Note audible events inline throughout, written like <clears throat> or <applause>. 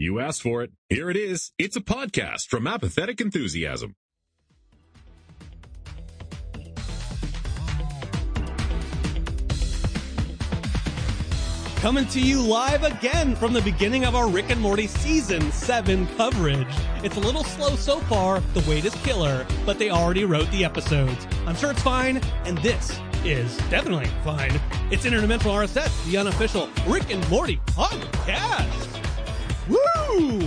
You asked for it. Here it is. It's a podcast from Apathetic Enthusiasm. Coming to you live again from the beginning of our Rick and Morty season 7 coverage. It's a little slow so far, the wait is killer, but they already wrote the episodes. I'm sure it's fine, and this is definitely fine. It's Interdimensional RSS, the unofficial Rick and Morty podcast. Woo!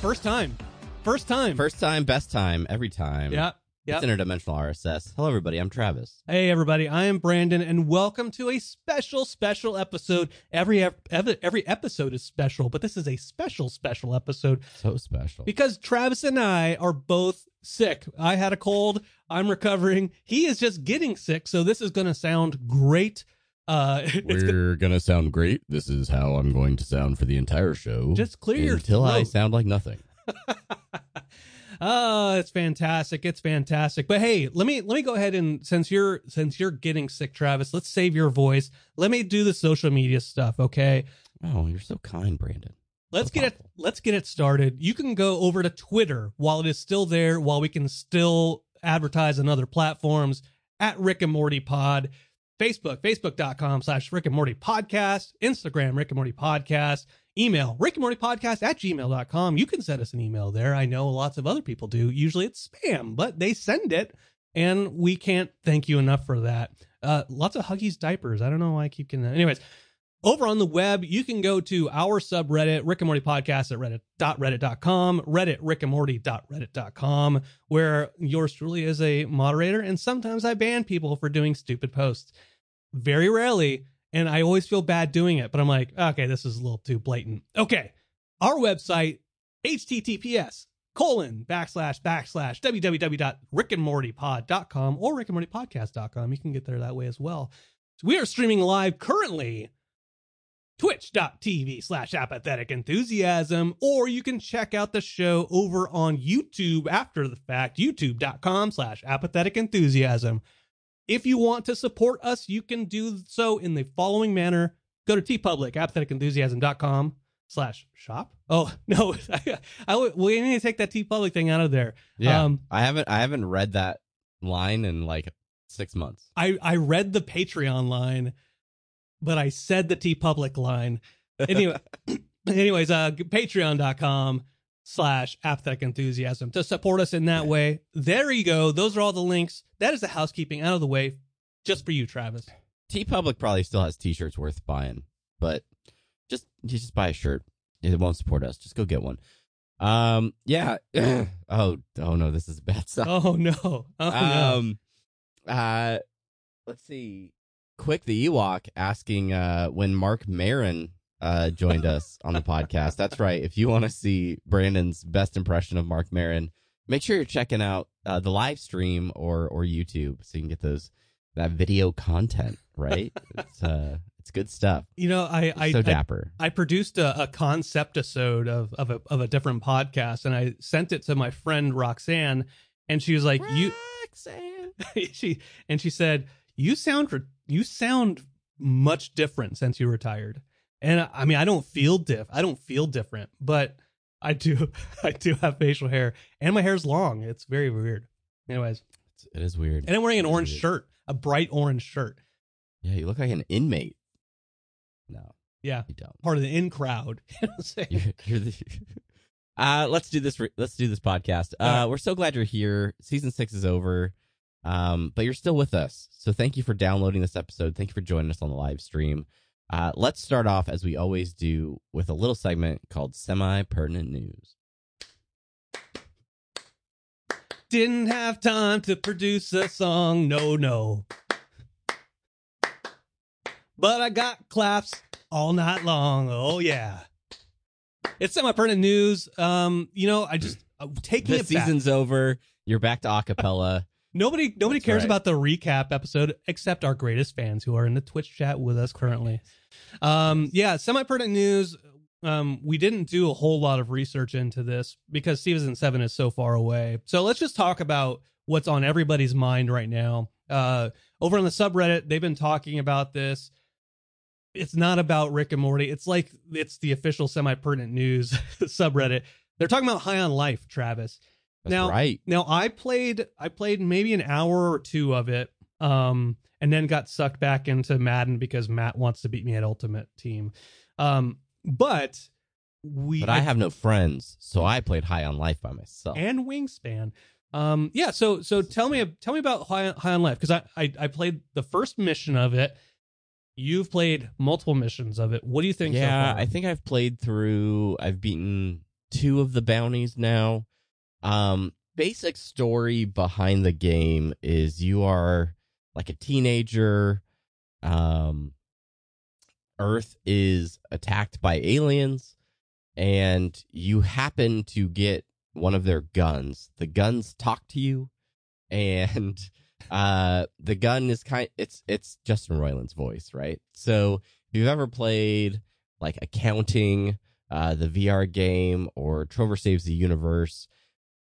First time. First time. First time, best time, every time. Yeah. It's interdimensional RSS. Hello, everybody. I'm Travis. Hey everybody, I am Brandon and welcome to a special special episode. Every ep- every, every episode is special, but this is a special special episode So special. because Travis and I are both sick. I had a cold, I'm recovering. He is just getting sick, so this is going to sound great. Uh <laughs> We're gonna sound great. This is how I'm going to sound for the entire show. just clear your until I sound like nothing. <laughs> oh, it's fantastic. It's fantastic. But hey, let me let me go ahead and since you're since you're getting sick, Travis, let's save your voice. Let me do the social media stuff, okay? Oh, you're so kind, Brandon. Let's So get it let's get it started. You can go over to Twitter while it is still there, while we can still advertise on other platforms at Rick and Morty Pod. Facebook, facebook.com slash Rick and Morty Podcast, Instagram, Rick and Morty Podcast, email, Rick and Morty Podcast at gmail.com. You can send us an email there. I know lots of other people do. Usually it's spam, but they send it, and we can't thank you enough for that. Uh, lots of Huggies diapers. I don't know why I keep getting that. Anyways, over on the web, you can go to our subreddit, Rick and Morty Podcast at reddit.reddit.com, Reddit, Rick and Morty.reddit.com, where yours truly is a moderator. And sometimes I ban people for doing stupid posts. Very rarely. And I always feel bad doing it, but I'm like, okay, this is a little too blatant. Okay. Our website, https colon backslash backslash www.rickandmortypod.com or rickandmortypodcast.com. You can get there that way as well. So we are streaming live currently twitch.tv slash apathetic enthusiasm, or you can check out the show over on YouTube after the fact, youtube.com slash apathetic enthusiasm. If you want to support us, you can do so in the following manner. Go to TeePublic, apatheticenthusiasm.com slash shop. Oh, <laughs> no, I, <laughs> I, we need to take that TeePublic thing out of there. Yeah, Um, I haven't I haven't read that line in like six months. I, I read the Patreon line, but I said the TeePublic line. <laughs> Anyway, <clears throat> anyways, uh, patreon.com slash apathetic enthusiasm to support us in that way. There you go. Those are all the links. That is the housekeeping out of the way just for you, Travis. TeePublic probably still has T-shirts worth buying, but just just buy a shirt. It won't support us. Just go get one. Um, yeah. <clears throat> oh, oh no, this is a bad <laughs> sign. Oh no. Oh no. um, uh, let's see. Quick, the Ewok asking uh when Marc Maron uh joined us on the podcast. That's right. If you want to see Brandon's best impression of Marc Maron, make sure you're checking out uh, the live stream or or YouTube so you can get those that video content. Right? it's uh, it's good stuff. You know, I I, so dapper. I produced a, a concept episode of of a of a different podcast, and I sent it to my friend Roxanne, and she was like, "You," Roxanne. <laughs> she and she said, "You sound you sound much different since you retired." And I mean, I don't feel diff. I don't feel different, but I do. <laughs> I do have facial hair, and my hair's long. It's very weird. Anyways, It's- It is weird. and I'm wearing an orange weird. shirt, a bright orange shirt. Yeah, you look like an inmate. No, Yeah, you don't. part of the in crowd. <laughs> You know what I'm saying? You're, you're the. <laughs> Uh, let's do this. re- Let's do this podcast. Uh, right. we're so glad you're here. Season six is over, um, but you're still with us. So thank you for downloading this episode. Thank you for joining us on the live stream. Uh, let's start off as we always do with a little segment called semi pertinent news. Didn't have time to produce a song, no, no. But I got claps all night long. Oh yeah. It's semi pertinent news. Um, you know, I just uh, taking The it back. season's over. You're back to acapella. <laughs> Nobody nobody That's cares right. about the recap episode except our greatest fans who are in the Twitch chat with us currently. Um, yeah, semi pertinent news. Um, we didn't do a whole lot of research into this because season seven is so far away. So let's just talk about what's on everybody's mind right now. Uh, over on the subreddit, they've been talking about this. it's not about Rick and Morty. It's like it's the official semi pertinent news <laughs> subreddit. They're talking about High on Life, Travis. That's now, right. Now I played I played maybe an hour or two of it, um, and then got sucked back into Madden because Matt wants to beat me at Ultimate Team. Um, but we But I have no friends, so I played High on Life by myself. and Wingspan. Um, yeah. So so tell me tell me about High, High on Life because I, I I played the first mission of it. You've played multiple missions of it. What do you think? yeah, far? I think I've played through. I've beaten two of the bounties now. Um, basic story behind the game is you are like a teenager. Um, Earth is attacked by aliens, and you happen to get one of their guns. The guns talk to you, <laughs> and uh, the gun is kind. It's it's Justin Roiland's voice, right? So if you've ever played like accounting, uh, the VR game, or Trover Saves the Universe,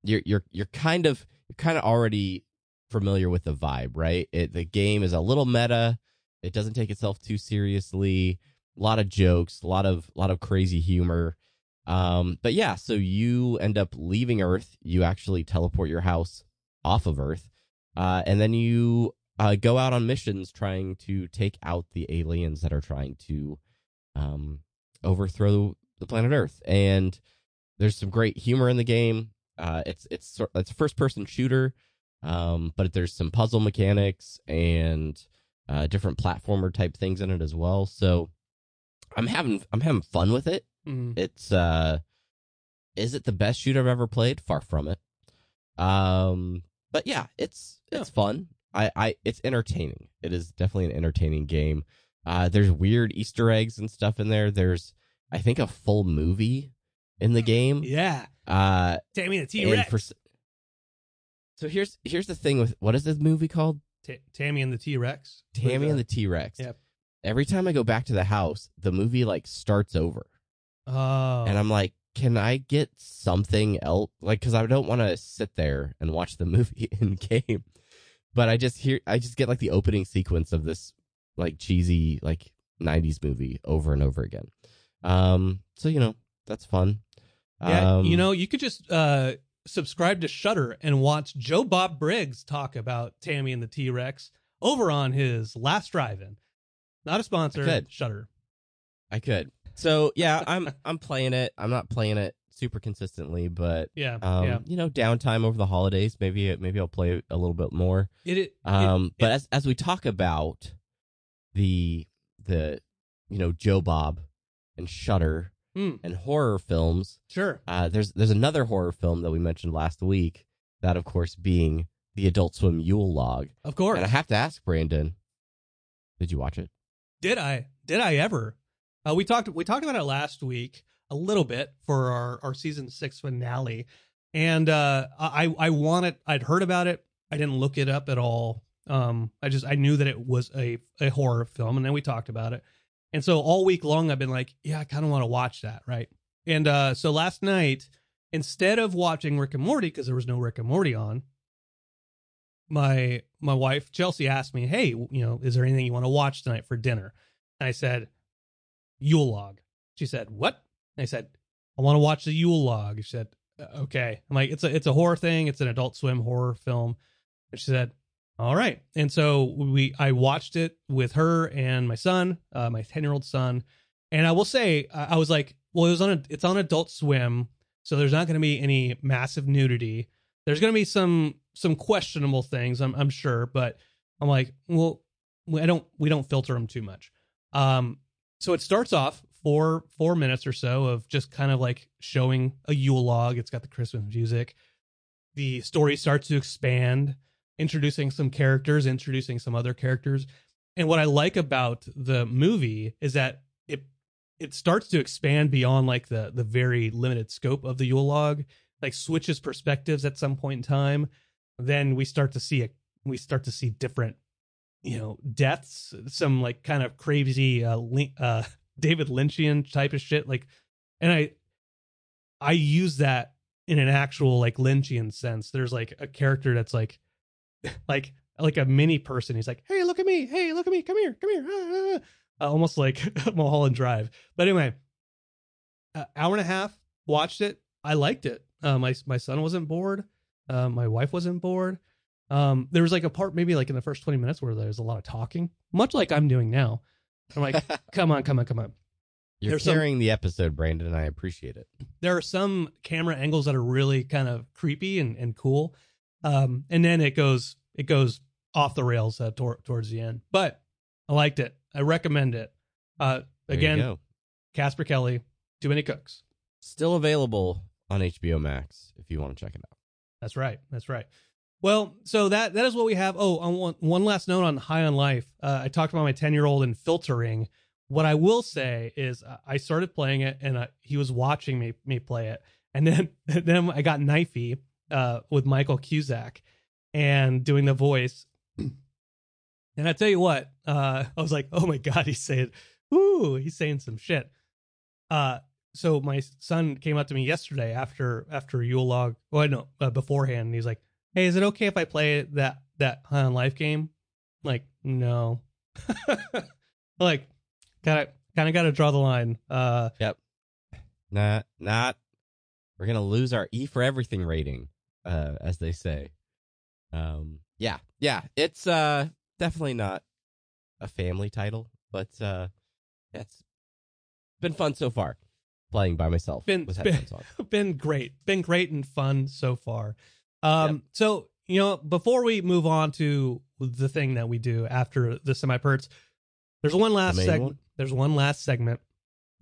you're you're you're kind of you're kind of already familiar with the vibe, right? It, the game is a little meta. It doesn't take itself too seriously. A lot of jokes, a lot of lot of crazy humor. Um, but yeah, so you end up leaving Earth. You actually teleport your house off of Earth, uh, and then you uh, go out on missions trying to take out the aliens that are trying to um, overthrow the planet Earth. And there's some great humor in the game. Uh, it's it's it's a first person shooter, um, but there's some puzzle mechanics and uh, different platformer type things in it as well. So I'm having I'm having fun with it. Mhm. It's uh, is it the best shooter I've ever played? Far from it. Um, but yeah, it's it's fun. I I it's entertaining. It is definitely an entertaining game. Uh, there's weird Easter eggs and stuff in there. There's I think a full movie in the <gasps> game. Yeah. Uh, Tammy the T Rex. So here's here's the thing with what is this movie called? Tammy and the T Rex. Tammy and the T Rex. Yep. Every time I go back to the house, the movie like starts over, Oh. and I'm like, can I get something else? Like, because I don't want to sit there and watch the <laughs> movie in game, but I just hear I just get like the opening sequence of this like cheesy like '90s movie over and over again. Um, so you know that's fun. Yeah, Um, you know, you could just uh, subscribe to Shudder and watch Joe Bob Briggs talk about Tammy and the T Rex over on his last drive-in. Not a sponsor. I could. Shudder. I could. So yeah, I'm I'm playing it. I'm not playing it super consistently, but Yeah, um, yeah. you know, downtime over the holidays, maybe maybe I'll play a little bit more. It, it, Um, but it- as as we talk about the the you know Joe Bob and Shudder Mm, and horror films, sure. uh, there's there's another horror film that we mentioned last week. That of course being the Adult Swim Yule Log. Of course. And I have to ask Brandon, did you watch it? Did I? Did I ever? Uh, we talked. We talked about it last week a little bit for our our season six finale, and uh, I I wanted. I'd heard about it. I didn't look it up at all. Um, I just I knew that it was a a horror film, and then we talked about it. And so all week long, I've been like, yeah, I kind of want to watch that, right? And uh, so last night, instead of watching Rick and Morty because there was no Rick and Morty on, my my wife Chelsea asked me, "Hey, you know, is there anything you want to watch tonight for dinner?" And I said, "Yule log." She said, "What?" And I said, "I want to watch the Yule log." She said, "Uh, "Okay." I'm like, "It's a it's a horror thing. It's an Adult Swim horror film." And she said, "All right." And so we I watched it with her and my son, uh, my ten year old son. And I will say, I was like, "Well, it was on a, it's on Adult Swim, so there's not going to be any massive nudity." there's going to be some some questionable things I'm, I'm sure but i'm like well we- i don't we don't filter them too much um so it starts off four four minutes or so of just kind of like showing a yule log it's got the christmas music the story starts to expand introducing some characters introducing some other characters. And what i like about the movie is that it it starts to expand beyond like the the very limited scope of the yule log like switches perspectives at some point in time. Then we start to see it we start to see different you know deaths some like kind of crazy uh, uh <laughs> david lynchian type of shit like and i i use that in an actual like lynchian sense. There's like a character that's like <laughs> like like a mini person he's like hey look at me hey look at me come here come here ah, ah, ah." uh, almost like <laughs> Mulholland Drive. But anyway, uh, hour and a half, watched it. I liked it. Uh, my my son wasn't bored. Uh, my wife wasn't bored. Um, there was like a part maybe like in the first twenty minutes where there's a lot of talking, much like I'm doing now. I'm like, <laughs> come on, come on, come on. You're There's some- carrying the episode, Brandon, and I appreciate it. there are some camera angles that are really kind of creepy and, and cool um and then it goes it goes off the rails uh, tor- towards the end. But i liked it. I recommend it. Uh again casper kelly too many cooks. Still available on HBO Max if you want to check it out. that's right. That's right. Well so that that is what we have. Oh on one, one last note on high on life. Uh, i talked about my 10 year old and filtering. What i will say is uh, i started playing it and uh, he was watching me me play it. And then <laughs> then i got knifey uh, with michael cusack and doing the voice and i tell you what uh, i was like oh my god he's saying ooh he's saying some shit uh so my son came up to me yesterday after after Yule log well no uh, beforehand and he's like hey is it okay if i play that that high on life game I'm like no <laughs> like kind of kind of got to draw the line uh yep. Not, not. We're gonna lose our E for everything rating, uh, as they say. Um, yeah, yeah. It's uh definitely not a family title, but uh, it's been fun so far playing by myself Been- with been- headphones on. <laughs> been great been great and fun so far um so you know before we move on to the thing that we do after the semi perts there's one last main segment one? there's one last segment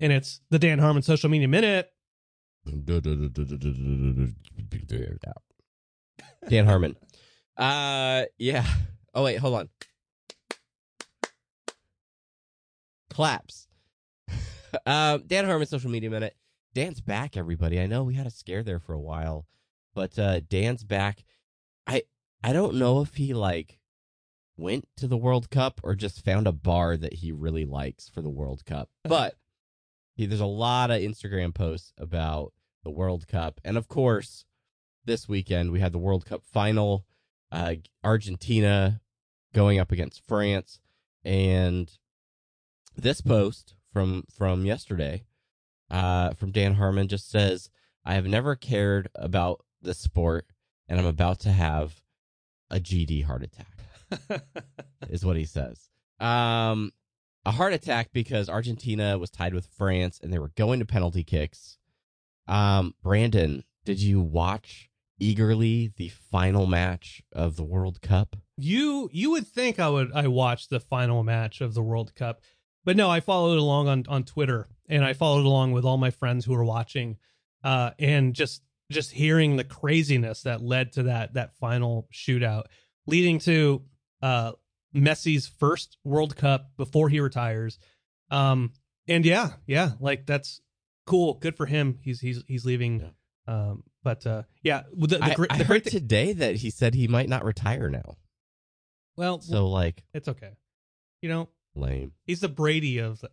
and it's the dan harmon social media minute <laughs> Dan Harmon. Uh, yeah. Oh wait, hold on. Claps. um, <laughs> Dan Harmon, social media minute. Dan's back, everybody. I know we had a scare there for a while, but uh, Dan's back. I I don't know if he like went to the World Cup or just found a bar that he really likes for the World Cup. <laughs> But he, there's a lot of Instagram posts about the World Cup, and of course, this weekend we had the World Cup final. Uh, Argentina going up against France, and this post from from yesterday, uh, from Dan Harmon just says, "I have never cared about this sport, and I'm about to have a GD heart attack." <laughs> is what he says. Um, a heart attack because Argentina was tied with France and they were going to penalty kicks. Um, Brandon, did you watch eagerly the final match of the World Cup? you you would think i would i watched the final match of the world cup but no i followed along on on twitter and i followed along with all my friends who were watching uh and just just hearing the craziness that led to that that final shootout leading to uh messi's first world cup before he retires. Um and yeah yeah like that's cool. Good for him. He's he's he's leaving um but uh yeah the, the, I, great I heard thing- today that he said he might not retire now. well So like it's okay you know lame. He's the Brady of. The,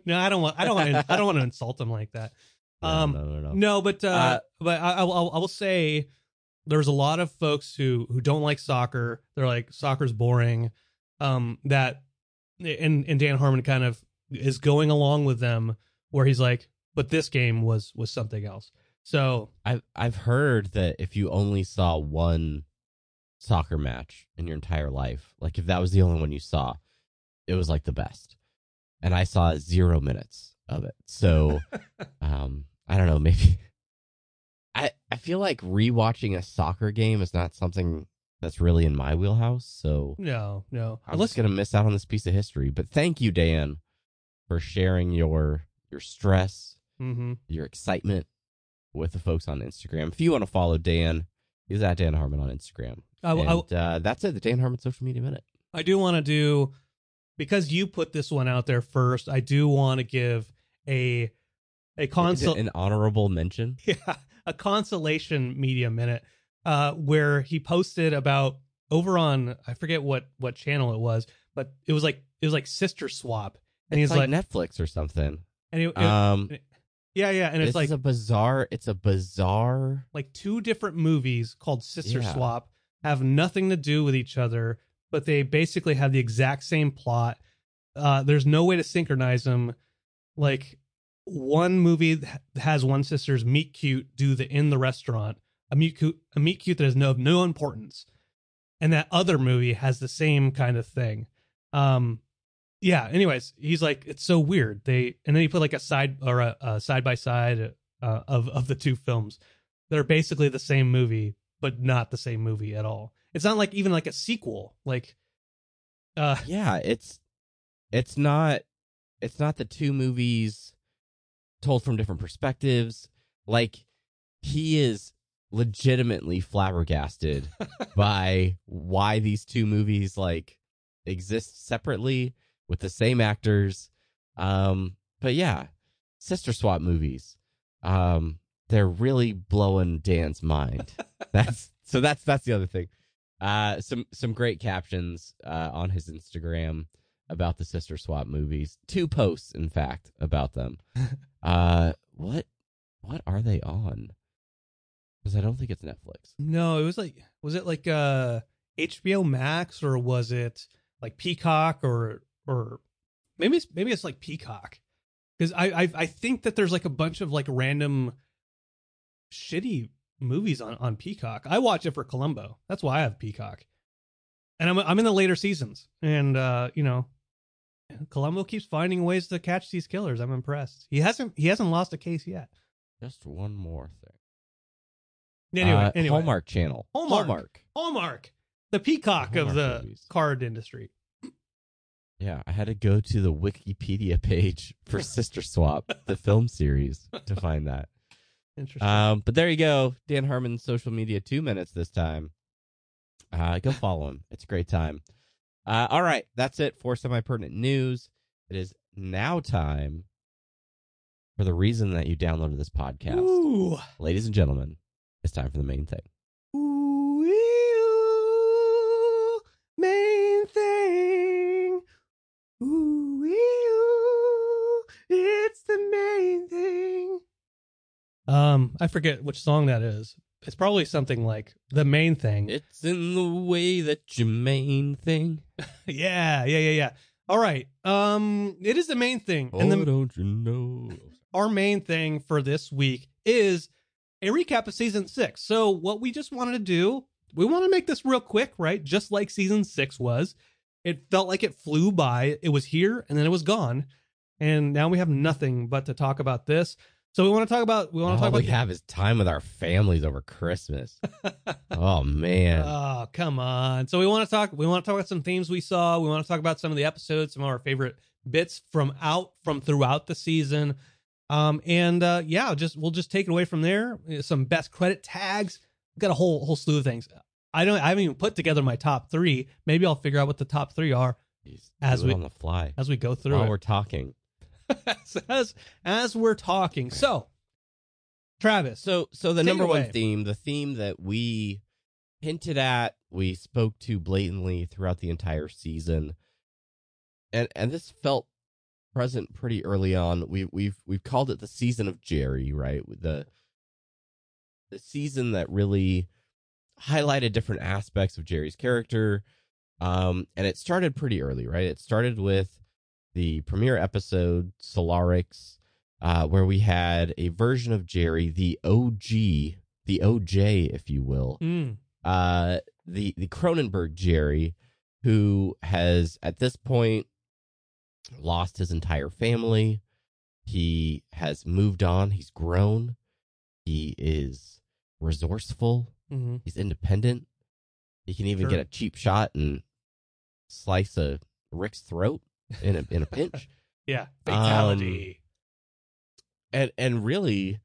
<laughs> no, I don't want. I don't want. To, I don't want to insult him like that. <laughs> No, Um, no, no, no. No, but uh, Uh, but I, I, will- I will say there's a lot of folks who who don't like soccer. They're like soccer's boring. Um, that and and Dan Harmon kind of is going along with them where he's like, but this game was was something else. So I've I've heard that if you only saw one soccer match in your entire life, like if that was the only one you saw, it was like the best. And I saw zero minutes of it. So <laughs> um I don't know, maybe <laughs> I I feel like rewatching a soccer game is not something that's really in my wheelhouse. So no, no. I'm Unless just gonna miss out on this piece of history. But thank you, Dan, for sharing your your stress mm-hmm. your excitement with the folks on Instagram. If you want to follow Dan, he's at Dan Harmon on Instagram. I, I, uh, that's it, the Dan Harmon Social Media Minute. I do want to do because you put this one out there first. I do want to give a a console An honorable mention. <laughs> yeah, a consolation media minute uh where he posted about over on I forget what what channel it was, but it was like it was like sister swap. And it's he's like, like, Netflix or something. and it, it- Um, yeah, yeah, and this it's like a bizarre. It's a bizarre. like two different movies called Sister Yeah. Swap have nothing to do with each other, but they basically have the exact same plot. Uh, there's no way to synchronize them. Like one movie has one sister's meet cute do the in the restaurant, a meet cute, a meet cute that is no no importance, and that other movie has the same kind of thing. Um, yeah. Anyways, he's like, it's so weird. They and then he put like a side or a, a side by side uh, of of the two films that are basically the same movie, but not the same movie at all. It's not like even like a sequel. Like, uh, yeah, it's it's not it's not the two movies told from different perspectives. Like he is legitimately flabbergasted <laughs> by why these two movies like exist separately with the same actors. Um, but yeah, sister swap movies. Um, they're really blowing Dan's mind. <laughs> that's so that's that's the other thing. Uh, some some great captions uh, on his Instagram about the sister swap movies. Two posts, in fact, about them. <laughs> uh, what what are they on? Because I don't think it's Netflix. no, it was like, was it like uh HBO Max or was it like Peacock or or maybe it's maybe it's like Peacock because I, I I think that there's like a bunch of like random shitty movies on on Peacock. I watch it for Columbo. That's why I have Peacock, and I'm I'm in the later seasons, and uh, you know, Columbo keeps finding ways to catch these killers. I'm impressed. He hasn't he hasn't lost a case yet. Just one more thing. Anyway, Uh, anyway, Hallmark Channel. Hallmark. Hallmark. Hallmark, the peacock of the movies. card industry. Yeah, I had to go to the Wikipedia page for <laughs> Sister Swap, the film series, to find that. Interesting. Um, but there you go. Dan Harmon's social media, two minutes this time. Uh, go follow him. It's a great time. Uh, all right, that's it for semi pertinent news. It is now time for the reason that you downloaded this podcast. Ooh. Ladies and gentlemen, it's time for the main thing. The main thing. Um, I forget which song that is. It's probably something like the main thing. It's in the way that you main thing. <laughs> yeah, yeah, yeah, yeah. All right. Um, it is the main thing, Oh, and the, don't you know? our main thing for this week is a recap of season six. So, what we just wanted to do, we want to make this real quick, right? Just like season six was. It felt like it flew by. It was here and then it was gone. And now we have nothing but to talk about this. So, we want to talk about, we want to All talk we have is time with our families over Christmas. <laughs> oh man. Oh, come on. So we want to talk we want to talk about some themes we saw. We want to talk about some of the episodes, some of our favorite bits from out from throughout the season. Um and uh yeah, just we'll just take it away from there. Some best credit tags. We've got a whole whole slew of things. I don't I haven't even put together my top 3. Maybe I'll figure out what the top 3 are Jeez, as we- on the fly as we go through while it. we're talking. <laughs> as, as we're talking. So, Travis. So, so the number one theme, the theme that we hinted at, we spoke to blatantly throughout the entire season, and and this felt present pretty early on. We we've we've called it the season of Jerry, right? The the season that really highlighted different aspects of Jerry's character. Um, and it started pretty early, right? It started with the premiere episode, Solaricks, uh, where we had a version of Jerry, the OG, the OJ, if you will, Mm, uh, the the Cronenberg Jerry, who has at this point lost his entire family. He has moved on. He's grown. He is resourceful. mhm. He's independent. He can even Sure. get a cheap shot and slice a Rick's throat in a in a pinch. <laughs> Yeah, Um, fatality. and and really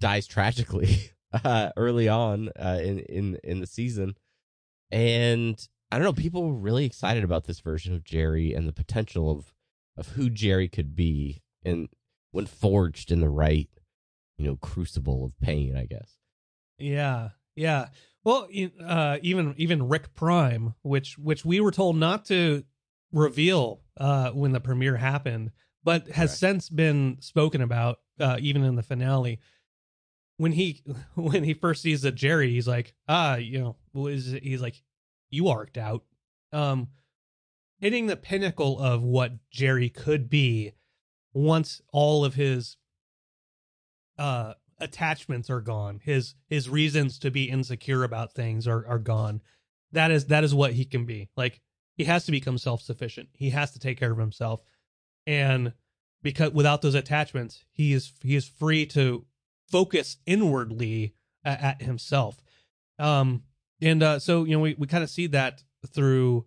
dies tragically <laughs> uh, early on uh, in in in the season. And I don't know, people were really excited about this version of Jerry and the potential of of who Jerry could be, and when forged in the right, you know, crucible of pain. I guess. Yeah, yeah. Well, uh, even even Rick Prime, which which we were told not to reveal uh, when the premiere happened, but has Correct. since been spoken about, uh, even in the finale. When he <laughs> when he first sees the Jerry, he's like, ah, you know, is he's like, you arced out. Um, hitting the pinnacle of what Jerry could be once all of his uh attachments are gone. His his reasons to be insecure about things are are gone. That is that is what he can be. Like he has to become self-sufficient. He has to take care of himself. And because without those attachments, he is he is free to focus inwardly at, at himself. Um and uh so you know we we kind of see that through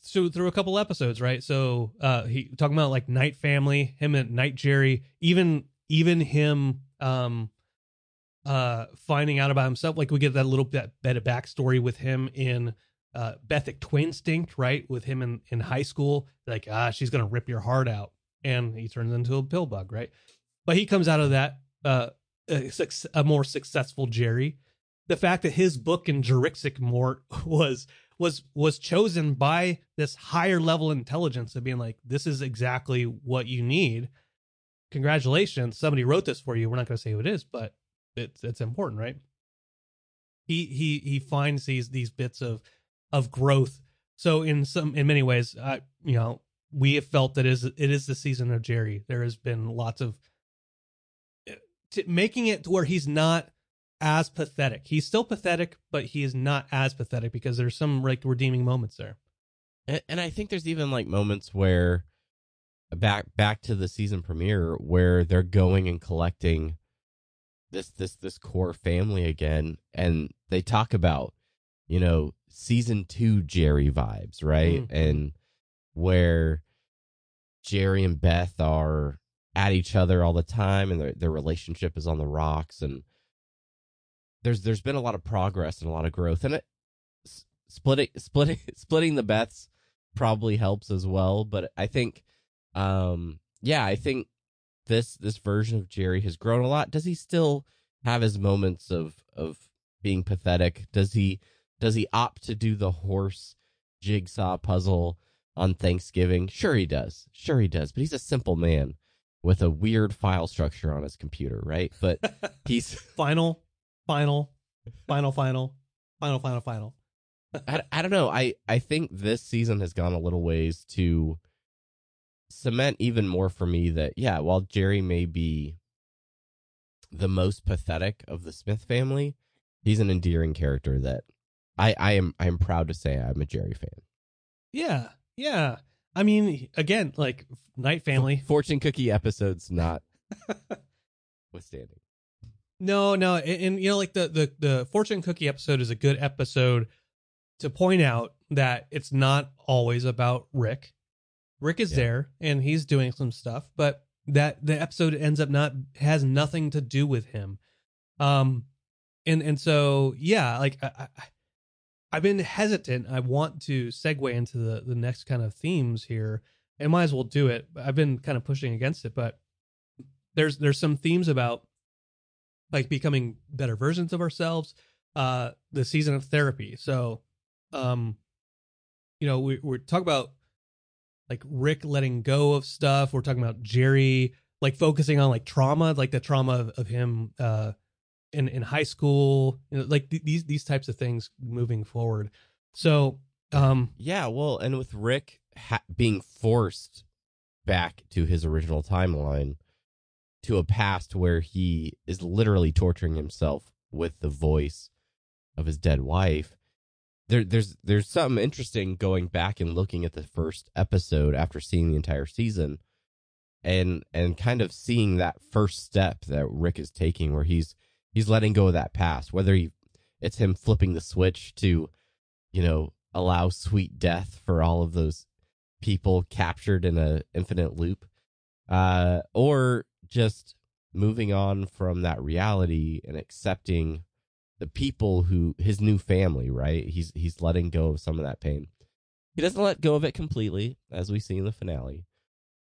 so through a couple episodes, right? So uh he talking about like Night Family, him and Night Jerry, even even him um uh finding out about himself. Like we get that little bit, bit of backstory with him in uh Bethic Twinstinct, right? With him in, in high school. Like, ah, she's gonna rip your heart out. And he turns into a pill bug, right? But he comes out of that uh a, a more successful Jerry. The fact that his book in Juricksic Mort <laughs> was was was chosen by this higher level intelligence of being like this is exactly what you need congratulations somebody wrote this for you we're not going to say who it is but it's it's important right he he he finds these these bits of of growth so in some in many ways i you know we have felt that is it is the season of jerry there has been lots of t- making it to where he's not as pathetic. He's still pathetic, but he is not as pathetic because there's some like redeeming moments there. And, and I think there's even like moments where back back to the season premiere where they're going and collecting this this this core family again and they talk about you know season 2 Jerry vibes, right? Mhm. And where Jerry and Beth are at each other all the time and their their relationship is on the rocks and there's there's been a lot of progress and a lot of growth and it splitting <laughs> splitting splitting the Beths probably helps as well but I think um yeah I think this this version of Jerry has grown a lot does he still have his moments of of being pathetic does he does he opt to do the horse jigsaw puzzle on Thanksgiving sure he does sure he does but he's a simple man with a weird file structure on his computer right but <laughs> he's final, final, final, final, final, final, final. I, I don't know. I, I think this season has gone a little ways to cement even more for me that, yeah, while Jerry may be the most pathetic of the Smith family, he's an endearing character that I, I am I am proud to say I'm a Jerry fan. Yeah, yeah. I mean, again, like Night Family. Fortune cookie episodes not <laughs> withstanding. No, no, and, and you know, like the the the fortune cookie episode is a good episode to point out that it's not always about Rick. Rick is Yeah. there and he's doing some stuff, but that the episode ends up not has nothing to do with him. Um, and and so yeah, like I, I I've been hesitant. I want to segue into the the next kind of themes here, and might as well do it. I've been kind of pushing against it, but there's there's some themes about like becoming better versions of ourselves uh the season of therapy so um you know we, we're talking about like rick letting go of stuff we're talking about jerry like focusing on like trauma like the trauma of, of him uh in in high school you know, like th- these these types of things moving forward so um Yeah, well, and with Rick ha- being forced back to his original timeline to a past where he is literally torturing himself with the voice of his dead wife. There, there's there's something interesting going back and looking at the first episode after seeing the entire season, and and kind of seeing that first step that Rick is taking, where he's he's letting go of that past, whether he it's him flipping the switch to, you know, allow sweet death for all of those people captured in a infinite loop uh or just moving on from that reality and accepting the people who his new family right? He's he's letting go of some of that pain. He doesn't let go of it completely as we see in the finale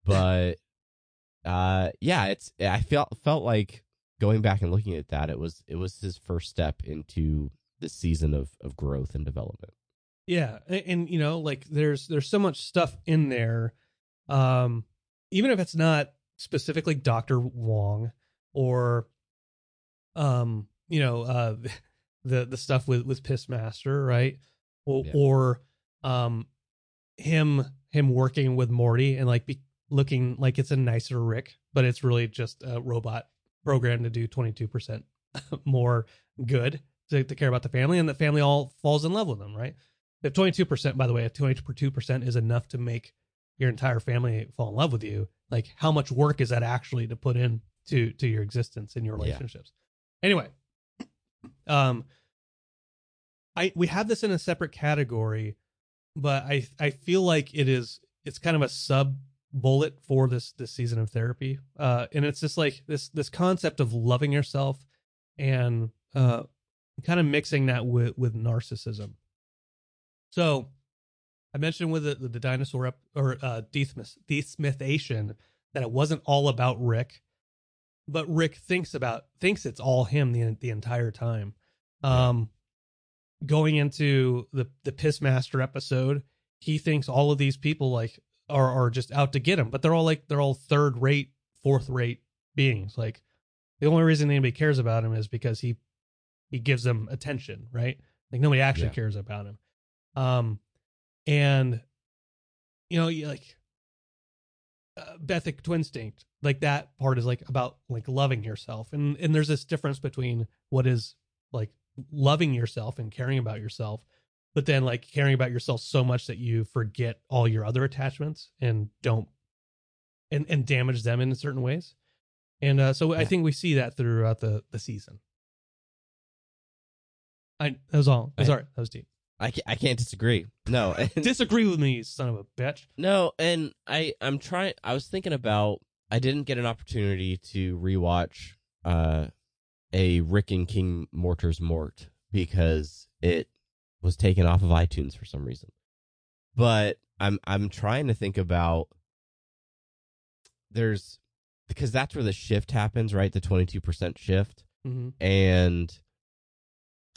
but <laughs> uh yeah it's i felt felt like going back and looking at that it was it was his first step into this season of of growth and development Yeah, and, and you know, like there's there's so much stuff in there, um, even if it's not specifically Doctor Wong or, um, you know, uh, <laughs> the the stuff with with Pissmaster, right? Or, Yeah. or um, him him working with Morty and like be looking like it's a nicer Rick, but it's really just a robot programmed to do 22% <laughs> more good to, to care about the family and the family all falls in love with them, right? If 22%, by the way, if 22% is enough to make your entire family fall in love with you, like how much work is that actually to put in to to your existence and your Yeah. relationships? Anyway, um I we have this in a separate category, but I I feel like it is it's kind of a sub bullet for this this season of therapy. Uh and it's just like this this concept of loving yourself and uh kind of mixing that with with narcissism. So I mentioned with the, the dinosaur ep, or uh desmith, desmithation that it wasn't all about Rick, but Rick thinks about thinks it's all him the the entire time. Um going into the the Pissmaster episode, he thinks all of these people like are are just out to get him, but they're all like they're all third rate, fourth rate beings. Like the only reason anybody cares about him is because he he gives them attention, right? Like nobody actually Yeah. cares about him. Um and you know, you like uh, Bethic Twinstinct, like that part is like about like loving yourself, and and there's this difference between what is like loving yourself and caring about yourself, but then like caring about yourself so much that you forget all your other attachments and don't and and damage them in certain ways. And uh, so I think we see that throughout the the season. I that was all. I- Sorry, that was deep. I can't, I can't disagree. No, <laughs> Disagree with me, son of a bitch. no, and I I'm trying. I was thinking about. I didn't get an opportunity to rewatch uh, a Rick and King Mortur's Mort because it was taken off of iTunes for some reason. But I'm I'm trying to think about. There's because that's where the shift happens, right? The twenty two percent shift. hmm and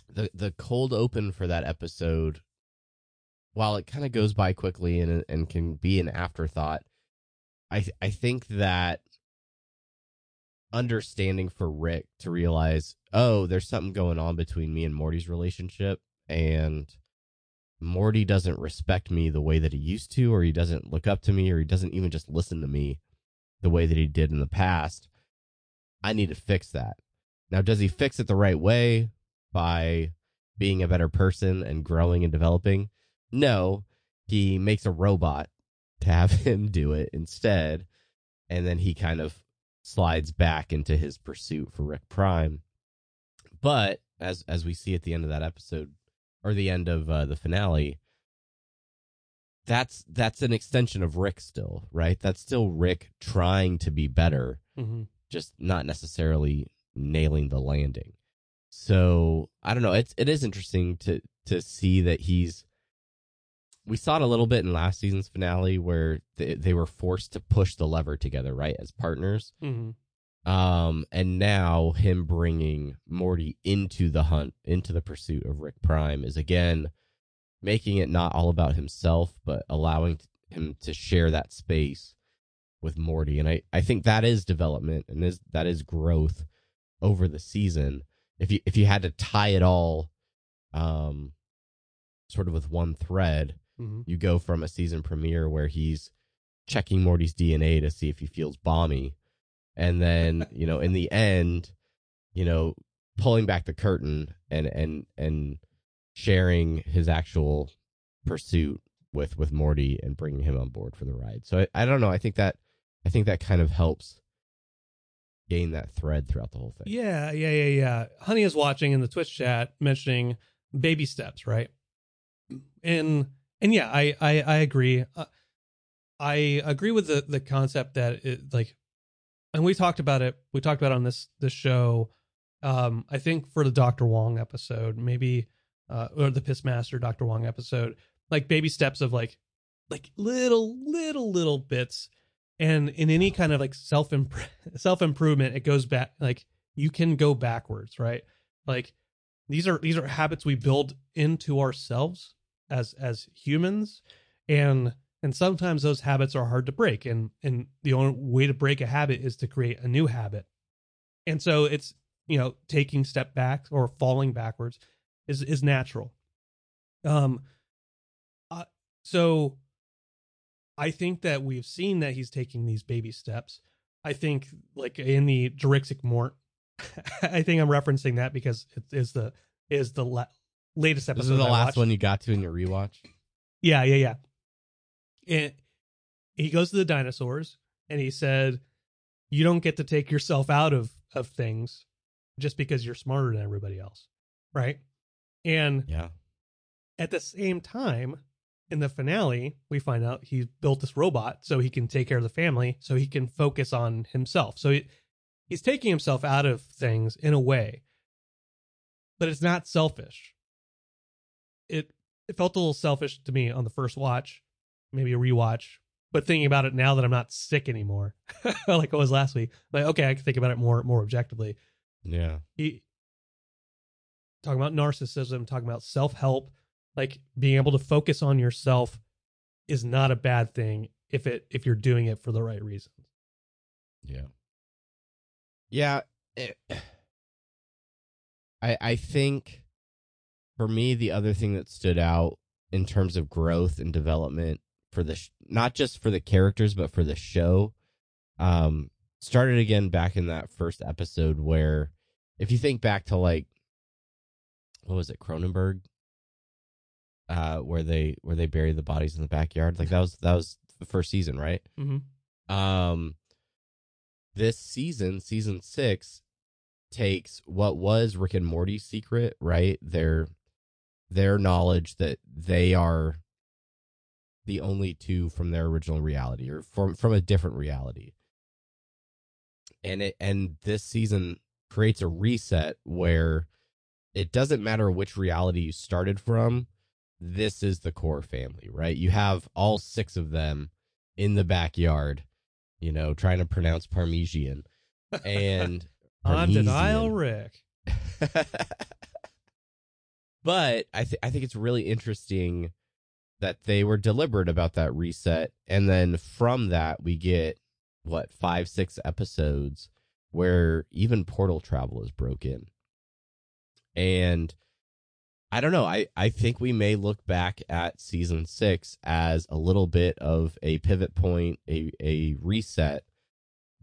the the cold open for that episode while it kind of goes by quickly and and can be an afterthought i th- i think that understanding for rick to realize oh there's something going on between me and morty's relationship and morty doesn't respect me the way that he used to or he doesn't look up to me or he doesn't even just listen to me the way that he did in the past i need to fix that now, does he fix it the right way by being a better person and growing and developing? No, he makes a robot to have <laughs> him do it instead. And then he kind of slides back into his pursuit for Rick Prime. But as as we see at the end of that episode or the end of uh, the finale, that's that's an extension of Rick still, right? That's still Rick trying to be better hmm just not necessarily nailing the landing. So I don't know. It's it is interesting to to see that he's. We saw it a little bit in last season's finale where they, they were forced to push the lever together, right, as partners. hmm Um, and now him bringing Morty into the hunt, into the pursuit of Rick Prime, is again making it not all about himself, but allowing him to share that space with Morty. And I, I think that is development and is that is growth over the season. If you if you had to tie it all, um, sort of with one thread, hmm you go from a season premiere where he's checking Morty's DNA to see if he feels balmy. And then, <laughs> you know, in the end, you know, pulling back the curtain and and and sharing his actual pursuit with with Morty and bringing him on board for the ride. So I, I don't know. I think that I think that kind of helps gain that thread throughout the whole thing. Yeah, yeah, yeah, yeah. Honey is watching in the Twitch chat mentioning baby steps, right? And and yeah, I I, I agree. Uh, I agree with the the concept that it like, and we talked about it. We talked about it on this this show. Um, I think for the Doctor Wong episode, maybe uh, or the Pissmaster Doctor Wong episode, like baby steps of like like little little little bits and in any kind of like self <laughs> self improvement it goes back like you can go backwards right like these are these are habits we build into ourselves as as humans and and sometimes those habits are hard to break and and the only way to break a habit is to create a new habit and so it's you know taking step back or falling backwards is is natural um uh, so I think that we've seen that he's taking these baby steps. I think like in the Juricksic Mort, <laughs> I think I'm referencing that because it is the is the la- latest episode. This is the I last watched. one you got to in your rewatch. Yeah, yeah, yeah. And he goes to the dinosaurs and he said, "You don't get to take yourself out of of things just because you're smarter than everybody else." Right? And Yeah. at the same time, in the finale, we find out he built this robot so he can take care of the family, so he can focus on himself. So he, he's taking himself out of things in a way, but it's not selfish. It it felt a little selfish to me on the first watch, maybe a rewatch. But thinking about it now that I'm not sick anymore, <laughs> like I was last week, like okay, I can think about it more more objectively Yeah. he talking about narcissism talking about self-help like being able to focus on yourself is not a bad thing if it if you're doing it for the right reasons Yeah. Yeah. Eh, it- <sighs> I I think for me the other thing that stood out in terms of growth and development for the sh- not just for the characters but for the show. Um started again back in that first episode where if you think back to like what was it Cronenberg? Uh where they where they bury the bodies in the backyard. Like that was that was the first season right? Mm-hmm. um this season season six takes what was rick and morty's secret right? Their their knowledge that they are the only two from their original reality or from from a different reality. And it and this season creates a reset where it doesn't matter which reality you started from this is the core family right? You have all six of them in the backyard you know trying to pronounce parmesan and <laughs> on denial rick. <laughs> But I th- I think it's really interesting that they were deliberate about that reset, and then from that we get what five six episodes where even portal travel is broken, and I don't know. I I think we may look back at season six as a little bit of a pivot point, a a reset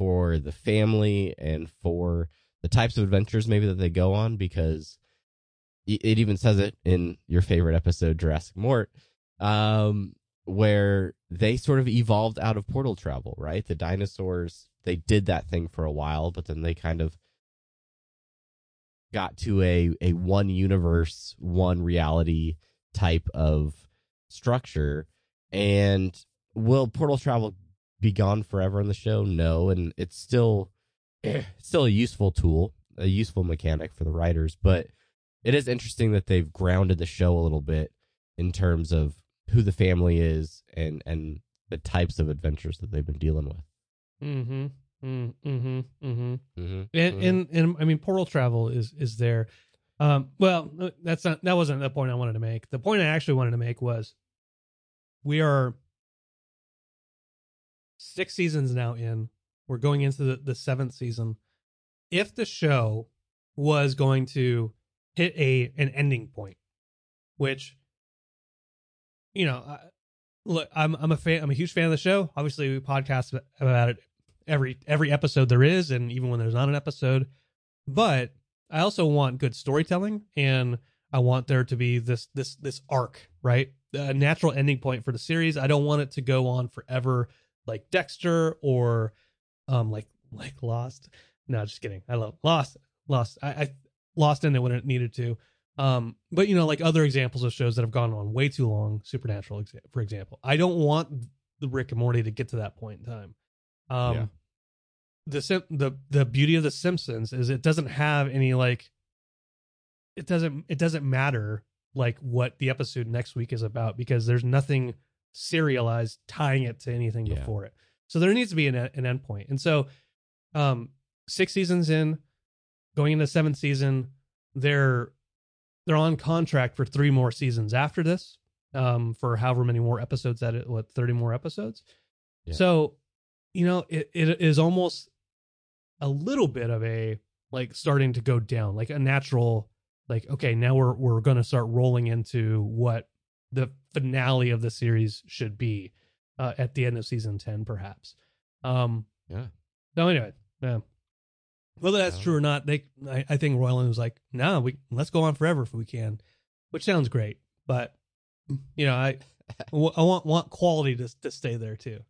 for the family and for the types of adventures maybe that they go on because it even says it in your favorite episode Juricksic Mort um where they sort of evolved out of portal travel right? The dinosaurs they did that thing for a while but then they kind of got to a a one universe one reality type of structure. And will portal travel be gone forever in the show? No and it's still <clears throat> still a useful tool a useful mechanic for the writers but it is interesting that they've grounded the show a little bit in terms of who the family is and and the types of adventures that they've been dealing with. mm-hmm. Mm, mm-hmm. Mm-hmm. Mm-hmm. and, and and i mean portal travel is is there. Um well that's not that wasn't the point i wanted to make. The point i actually wanted to make was we are six seasons now in. We're going into the, the seventh season. If the show was going to hit a an ending point which you know I, look i'm i'm a fan i'm a huge fan of the show. Obviously we podcast about it every every episode there is and even when there's not an episode. But i also want good storytelling and i want there to be this this this arc right? A natural ending point for the series. I don't want it to go on forever like dexter or um like like lost. No just kidding. I love lost. Lost. I, I lost in it when it needed to um but you know like other examples of shows that have gone on way too long supernatural for example i don't want the rick and morty to get to that point in time um Yeah. the Sim- the the beauty of the simpsons is it doesn't have any like it doesn't it doesn't matter like what the episode next week is about because there's nothing serialized tying it to anything Yeah. before it so there needs to be an, an end point and so um six seasons in going into seventh season they're they're on contract for three more seasons after this um for however many more episodes that it what 30 more episodes Yeah. so you know it, it is almost a little bit of a like starting to go down like a natural like okay now we're we're going to start rolling into what the finale of the series should be uh, at the end of season ten, perhaps. Um, Yeah. So anyway, yeah. Whether that's true or not, they I, I think Roiland was like, "No, we let's go on forever if we can," which sounds great. But you know, I <laughs> I want want quality to to stay there too.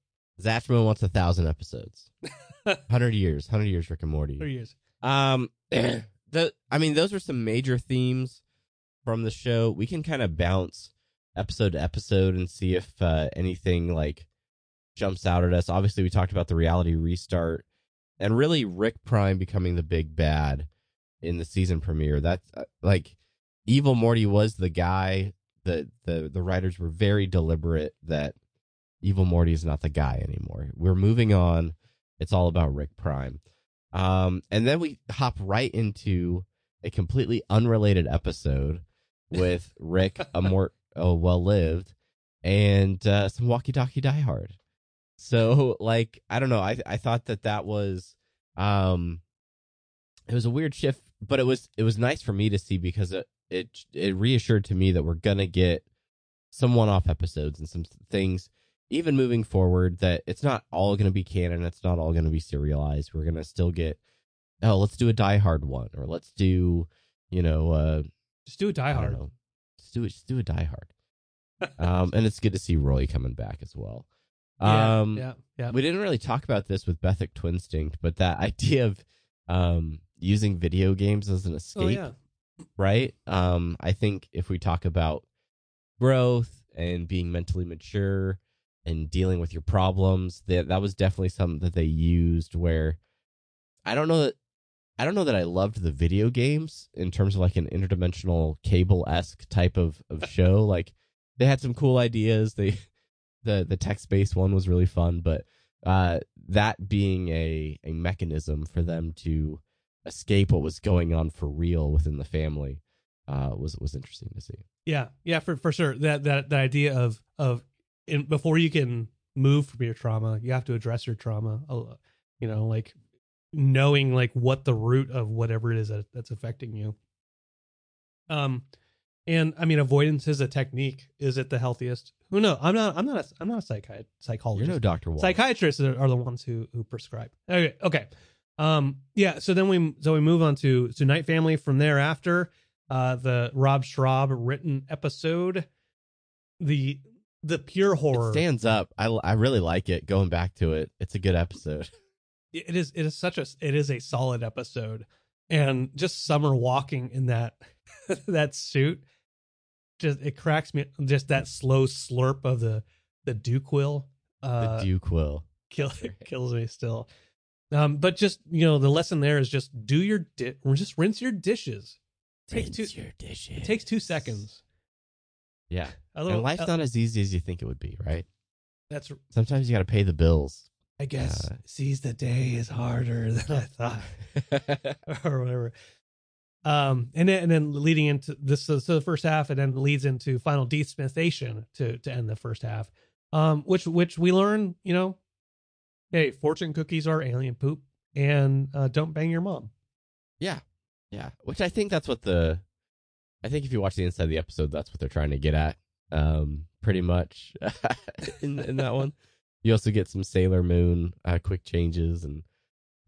Zatchman wants a thousand episodes, <laughs> hundred years, hundred years. Rick and Morty. Three years. Um, <clears throat> the I mean, those are some major themes from the show. We can kind of bounce episode to episode and see if uh, anything like jumps out at us. Obviously, we talked about the reality restart and really Rick Prime becoming the big bad in the season premiere. That's uh, like Evil Morty was the guy. The the the writers were very deliberate that Evil Morty is not the guy anymore. We're moving on. It's all about Rick Prime. Um, and then we hop right into a completely unrelated episode <laughs> with Rick, a Mort oh, well lived, and uh, some walkie talkie Die Hard. So, like, I don't know. I I thought that that was, um, it was a weird shift, but it was it was nice for me to see because it it it reassured to me that we're gonna get some one off episodes and some things even moving forward that it's not all going to be canon it's not all going to be serialized we're going to still get oh let's do a die hard one or let's do you know uh Just do a Die Hard. know. Let's do it just do a die hard <laughs> um and it's good to see roy coming back as well um yeah, yeah. we didn't really talk about this with Bethic Twinstinct, but that <laughs> idea of um using video games as an escape Oh yeah. right? Um, I think if we talk about growth and being mentally mature and dealing with your problems, that that was definitely something that they used. Where I don't know that I don't know that I loved the video games in terms of like an interdimensional cable esque type of of <laughs> show. like they had some cool ideas. They the the text based one was really fun, but uh, that being a a mechanism for them to escape what was going on for real within the family uh, was was interesting to see. Yeah, yeah, for for sure. That that that idea of of in, before you can move from your trauma, you have to address your trauma. You know, like knowing like what the root of whatever it is that, that's affecting you. Um, and I mean, avoidance is a technique. Is it the healthiest? Who knows? I'm not. I'm not. A, I'm not a psychi- You're no Doctor. Psychiatrists are, are the ones who who prescribe. Okay, okay. Um, yeah. So then we so we move on to to Night Family from thereafter. Uh, the Rob Schrab written episode, the the pure horror. it stands up. I I really like it. Going back to it, it's a good episode. <laughs> it is it is such a it is a solid episode, and just Summer walking in that <laughs> that suit, just it cracks me. Just that slow slurp of the the Duke-Will. Uh, the Duke will. kill, <laughs> kills me still. Um, but just you know, the lesson there is just do your di- just rinse your dishes. Takes Rinse two. your dishes. It takes two seconds. Yeah, and life's uh, not as easy as you think it would be, right? that's. Sometimes you got to pay the bills. I guess Uh, seize the day is harder than I thought, <laughs> <laughs> or whatever. Um, and then and then leading into this, so, so the first half, and then leads into final desmithation to to end the first half. Um, which which we learn, you know, hey, fortune cookies are alien poop, and uh, don't bang your mom. Yeah. Yeah. Which I think that's what the I think if you watch the inside of the episode, that's what they're trying to get at. Um, pretty much <laughs> in in that one. <laughs> You also get some Sailor Moon uh, quick changes and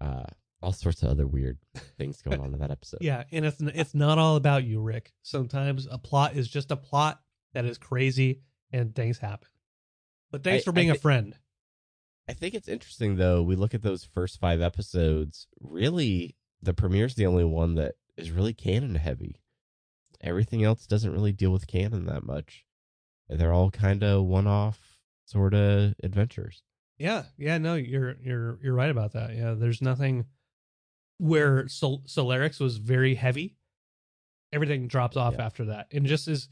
uh all sorts of other weird things going on in that episode. <laughs> Yeah, and it's it's not all about you, Rick. Sometimes a plot is just a plot that is crazy and things happen. But thanks I- for being I a friend. I think it's interesting though. We look at those first five episodes. Really, the premiere's the only one that is really canon heavy. Everything else doesn't really deal with canon that much. They're all kind of one-off sort of adventures. Yeah, yeah, no, you're you're you're right about that. Yeah, there's nothing where Sol- Solaricks was very heavy. Everything drops off Yeah. after that, and just is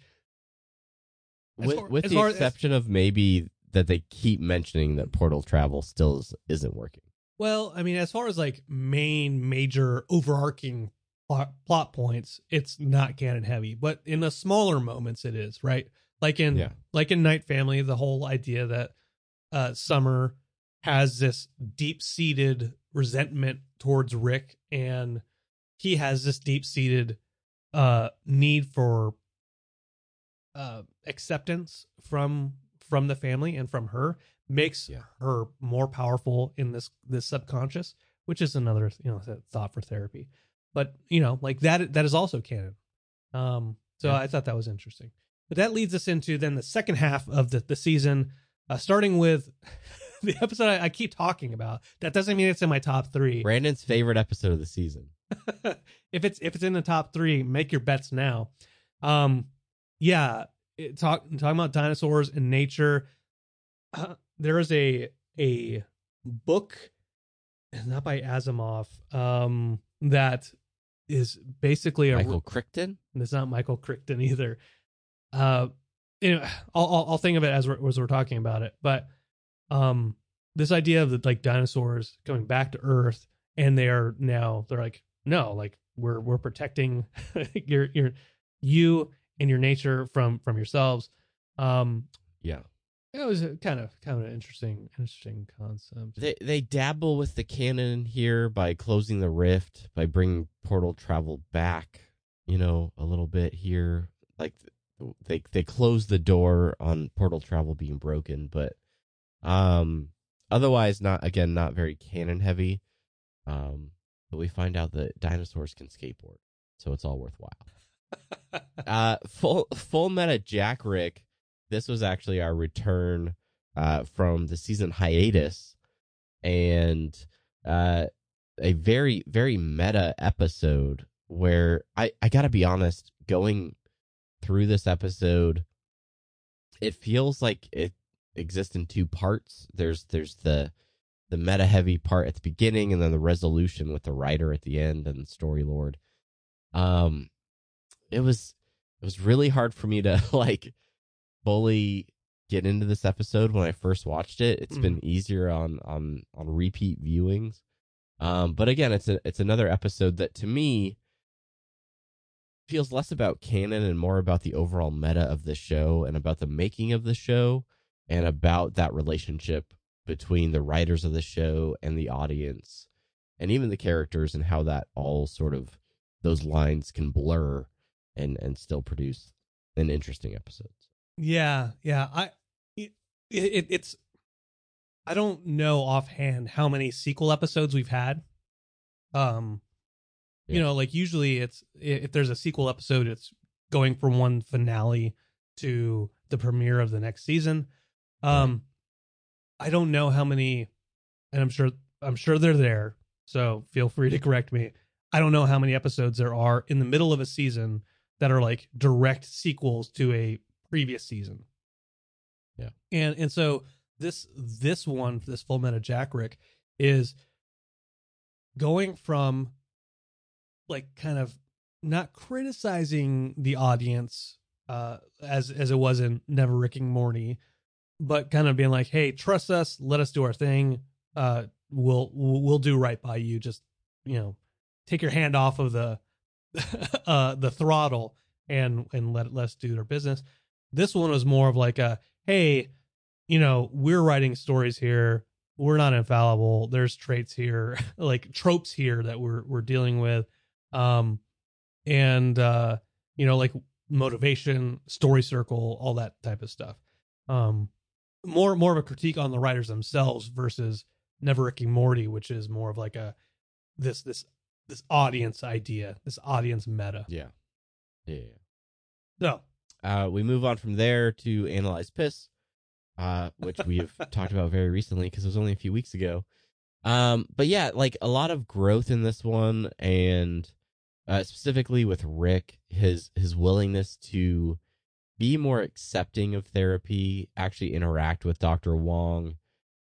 As with far- with the far as- exception of maybe that they keep mentioning that portal travel still is, isn't working. well. I mean, as far as like main major overarching plot, plot points, it's not canon heavy, but in the smaller moments, it is right. Like in Yeah. like in Night Family, the whole idea that uh, Summer has this deep seated resentment towards Rick, and he has this deep seated uh, need for uh, acceptance from from the family and from her. makes Yeah. her more powerful in this this subconscious, which is another you know thought for therapy. But you know, like that that is also canon. Um, so Yeah. I thought that was interesting. But that leads us into then the second half of the the season, uh, starting with <laughs> the episode I, I keep talking about. That doesn't mean it's in my top three. Brandon's favorite episode of the season. <laughs> if it's if it's in the top three, make your bets now. Um, yeah, it, talk talking about dinosaurs and nature. Uh, <clears throat> there is a a book, not by Asimov, um, that is basically a. Michael Crichton. It's not Michael Crichton either. Uh, anyway, I'll, I'll I'll think of it as we're as we're talking about it. But um, this idea of the like dinosaurs coming back to Earth, and they are now they're like no, like we're we're protecting <laughs> your your you and your nature from from yourselves. Um, Yeah. it was a kind of kind of an interesting interesting concept. They they dabble with the canon here by closing the rift, by bringing portal travel back, you know, a little bit here. Like they they close the door on portal travel being broken, but um otherwise not again not very canon heavy. Um but we find out that dinosaurs can skateboard. So it's all worthwhile. <laughs> uh full full meta Jack Rick. This was actually our return uh from the season hiatus and uh a very very meta episode where I I got to be honest going through this episode it feels like it exists in two parts there's there's the the meta heavy part at the beginning and then the resolution with the writer at the end and the story lord um it was it was really hard for me to <laughs> like fully get into this episode when I first watched it. It's been easier on on on repeat viewings. Um but again, it's a it's another episode that to me feels less about canon and more about the overall meta of the show and about the making of the show and about that relationship between the writers of the show and the audience and even the characters and how that all sort of those lines can blur and and still produce an interesting episode. Yeah, yeah. I it, it it's I don't know offhand how many sequel episodes we've had. Um you know, like usually it's if there's a sequel episode it's going from one finale to the premiere of the next season. Um I don't know how many and I'm sure I'm sure they're there. So feel free to correct me. I don't know how many episodes there are in the middle of a season that are like direct sequels to a previous season. Yeah. And and so this this one, this Full Meta Jack Rick, is going from like kind of not criticizing the audience uh as as it was in Never Ricking Morty, but kind of being like, hey, trust us, let us do our thing. Uh we'll we'll do right by you. Just you know, take your hand off of the <laughs> uh the throttle and and let let us do our business. This one was more of like a hey, you know, we're writing stories here. We're not infallible. There's traits here, <laughs> like tropes here that we're we're dealing with. Um and uh you know, like motivation, story circle, all that type of stuff. Um more more of a critique on the writers themselves versus Never Ricking Morty, which is more of like a this this this audience idea, this audience meta. Yeah. Yeah. So Uh, we move on from there to analyze piss, uh, which we have <laughs> talked about very recently because it was only a few weeks ago. Um, but yeah, like a lot of growth in this one, and uh, specifically with Rick, his his willingness to be more accepting of therapy, actually interact with Doctor Wong,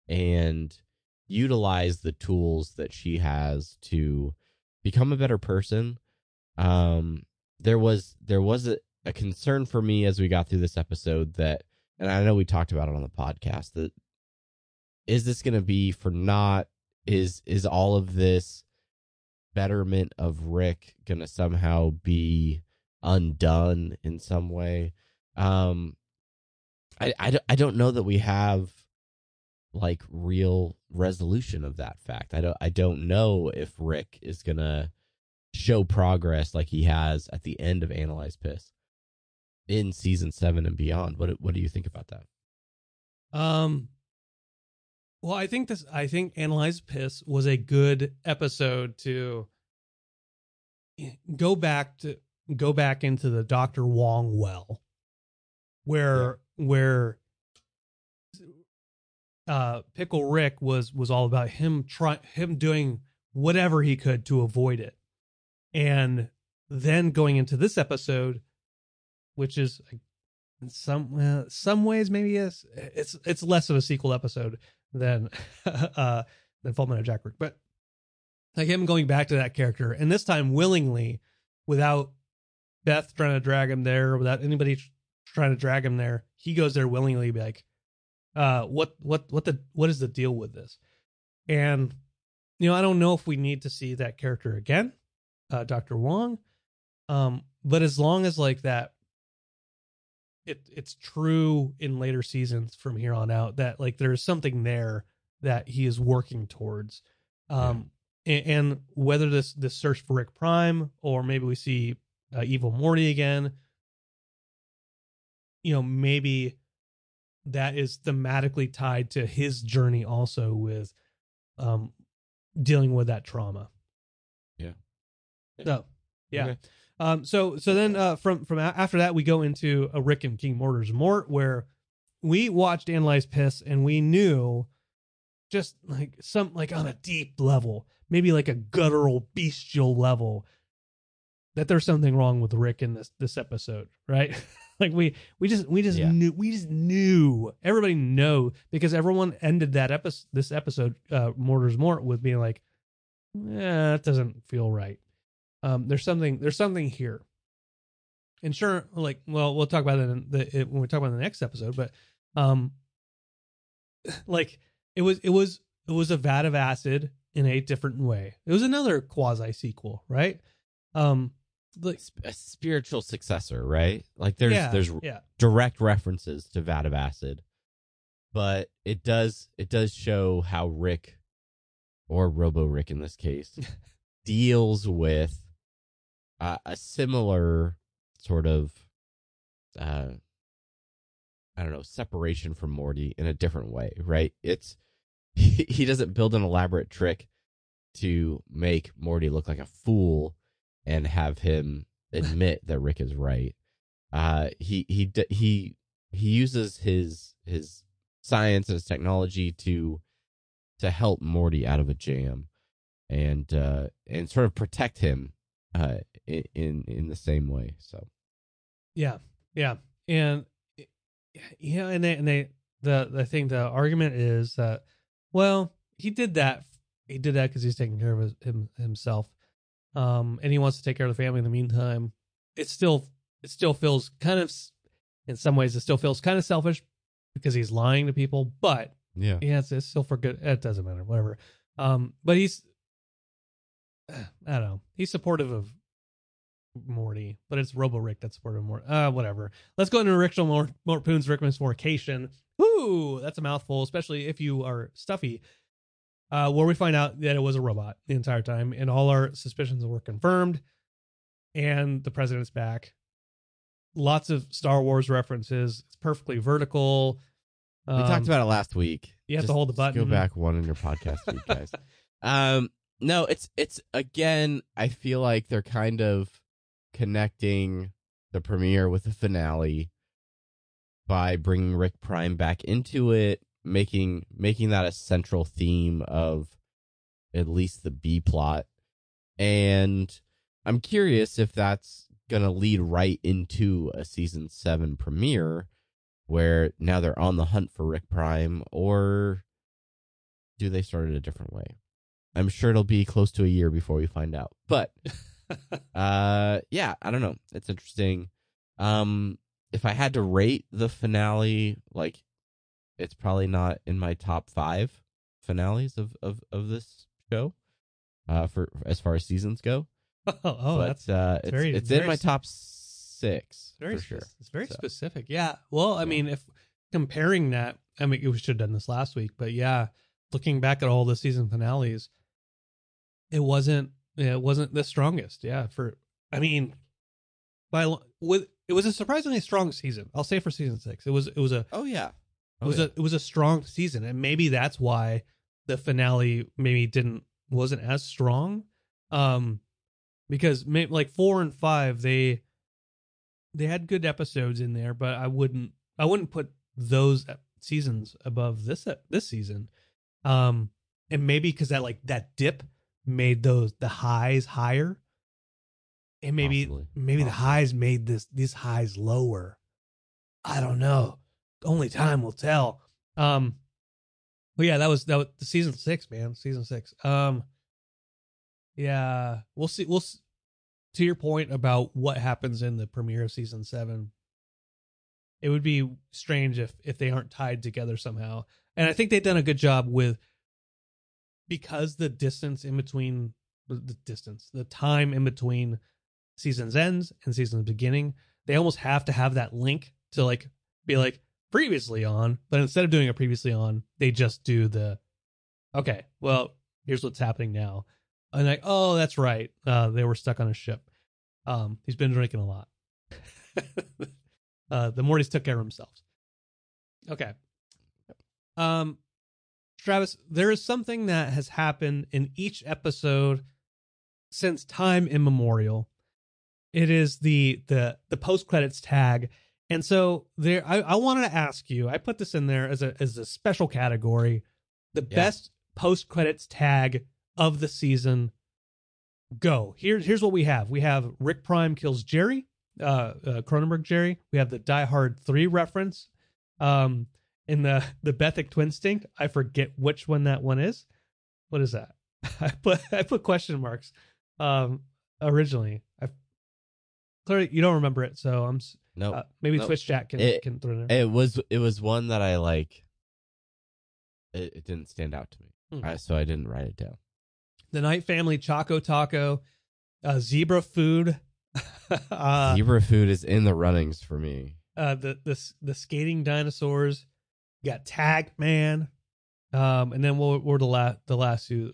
and utilize the tools that she has to become a better person. Um, there was there was a, a concern for me as we got through this episode that, and I know we talked about it on the podcast that is this going to be for not is is all of this betterment of Rick going to somehow be undone in some way? Um, I, I I don't know that we have like real resolution of that fact. I don't I don't know if Rick is gonna show progress like he has at the end of Analyze Piss in season seven and beyond. What what do you think about that? Um, Well, I think this. I think Analyze Piss was a good episode to go back to go back into the Doctor Wong well, where where uh Pickle Rick was was all about him try him doing whatever he could to avoid it, and then going into this episode, which is in some uh, some ways maybe it's it's it's less of a sequel episode than <laughs> uh than Full Metal Jack Rick, but like him going back to that character and this time willingly without Beth trying to drag him there without anybody trying to drag him there he goes there willingly be like uh what what what the what is the deal with this and you know I don't know if we need to see that character again uh Dr. Wong um but as long as like that it it's true in later seasons from here on out that like there's something there that he is working towards um and, and whether this this search for Rick Prime or maybe we see uh, Evil Morty again, you know, maybe that is thematically tied to his journey also with um dealing with that trauma. Yeah. So, yeah. Okay. Um so so then uh from from a- after that we go into a Rick and King Mortur's Mort where we watched Analyze Piss and we knew just like some like on a deep level, maybe like a guttural bestial level that there's something wrong with Rick in this this episode, right? <laughs> like we we just we just Yeah. knew we just knew everybody know because everyone ended that episode this episode uh Mortur's Mort with being like, yeah, that doesn't feel right. Um, there's something there's something here. And sure, like well, we'll talk about it in the it, when we talk about the next episode, but um, <sighs> like it was it was it was a vat of acid in a different way. It was another quasi sequel, right? Um, like Sp- a spiritual successor, right? Like there's yeah, there's yeah, direct references to Vat of Acid, but it does it does show how Rick, or Robo Rick in this case, <laughs> deals with uh, a similar sort of, uh, I don't know, separation from Morty in a different way, right? It's he, <laughs> he doesn't build an elaborate trick to make Morty look like a fool and have him admit that Rick is right. Uh he he he he uses his his science and his technology to to help Morty out of a jam and uh and sort of protect him uh in in the same way so. Yeah, yeah, and yeah, and they and they the the thing the argument is that well he did that he did that because he's taking care of his, him himself, um, and he wants to take care of the family in the meantime. It still it still feels kind of in some ways it still feels kind of selfish because he's lying to people, but yeah yeah, it's, it's still for good. It doesn't matter, whatever. Um, but he's, <sighs> I don't know, he's supportive of Morty, but it's Robo Rick that's supportive of Morty. Uh, whatever. Let's go into Rachel Mort, Mort Poon's Rickman's Forcation. Woo, that's a mouthful, especially if you are stuffy. Uh, where we find out that it was a robot the entire time, and all our suspicions were confirmed, and the president's back. Lots of Star Wars references. It's perfectly vertical. we Um, talked about it last week you have to hold the just button. go back one in your podcast feed guys <laughs> um no it's it's again i feel like they're kind of connecting the premiere with the finale by bringing Rick Prime back into it, making making that a central theme of at least the B plot. And I'm curious if that's going to lead right into a season 7 premiere where now they're on the hunt for Rick Prime or do they start it a different way? I'm sure it'll be close to a year before we find out. But <laughs> uh yeah i don't know it's interesting um if i had to rate the finale like it's probably not in my top five finales of of, of this show uh for as far as seasons go <laughs> oh, oh but that's uh it's, very- it's very in my top six very for sure It's very So, specific. Yeah. Well, I Yeah. mean, if comparing that, I mean, we should have done this last week, but yeah, looking back at all the season finales, it wasn't it wasn't the strongest. Yeah. For I mean, by with it was a surprisingly strong season. I'll say for season six, it was it was a oh yeah It was a it was a strong season, and maybe that's why the finale maybe didn't wasn't as strong. Um, because like four and five they they had good episodes in there, but I wouldn't I wouldn't put those seasons above this this season. Um, and maybe because that like that dip made those the highs higher, and maybe Possibly. maybe the highs made this these highs lower. I don't know. Only time will tell. Um, but yeah, that was that was season six, man. Season six. Um, yeah, we'll see. We'll see. to your point about what happens in the premiere of season seven. It would be strange if if they aren't tied together somehow, and I think they've done a good job with because the distance in between the distance, the time in between seasons ends and seasons beginning, they almost have to have that link to like be like previously on, but instead of doing a previously on, they just do the okay, well, here's what's happening now. And like, oh, that's right. Uh they were stuck on a ship. Um he's been drinking a lot. <laughs> uh the Mortys took care of themselves. Okay. Um Travis, there is something that has happened in each episode since time immemorial. It is the the the post credits tag. And so there I, I wanted to ask you, I put this in there as a as a special category, the Yeah. best post credits tag of the season. Go. Here's here's what we have. We have Rick Prime kills Jerry, uh, uh Cronenberg Jerry. We have the Die Hard 3 reference. Um in the the Bethic Twinstinct. I forget which one that one is. What is that? <laughs> I put I put question marks um originally. I clearly you don't remember it, so I'm Nope. uh, maybe. Twitch chat can It- can throw it in. it was it was one that I like. It, it didn't stand out to me. I, so I didn't write it down. the Night Family Choco Taco, uh, Zebra Food, <laughs> uh, Zebra food is in the runnings for me. uh, the the the skating dinosaurs. You got Tag Man, um, and then what were the last the last two?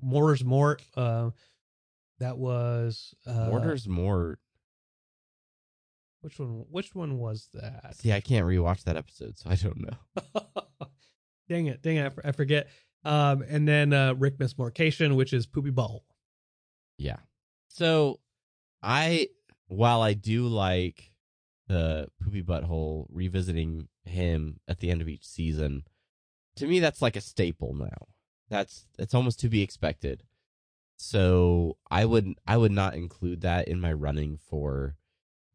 Mortur's Mort. Uh, that was uh, Mortur's more. Which one? Which one was that? See, I can't rewatch that episode, so I don't know. <laughs> dang it! Dang it! I, f- I forget. Um, and then uh, Rick Mismorcation, which is Poopy Butthole. Yeah. So, I while I do like the poopy butthole revisiting him at the end of each season, to me that's like a staple now. That's it's almost to be expected. So I would I would not include that in my running for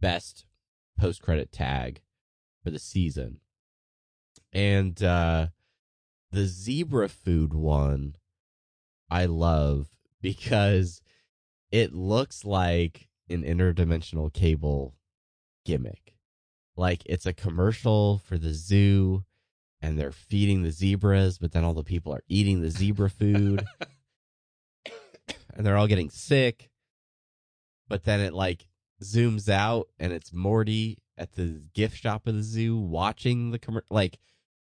best post credit tag for the season. And uh the zebra food one I love because it looks like an interdimensional cable gimmick. Like it's a commercial for the zoo and they're feeding the zebras, but then all the people are eating the zebra food <laughs> and they're all getting sick. But then it like zooms out and it's Morty at the gift shop of the zoo watching the commercial. Like,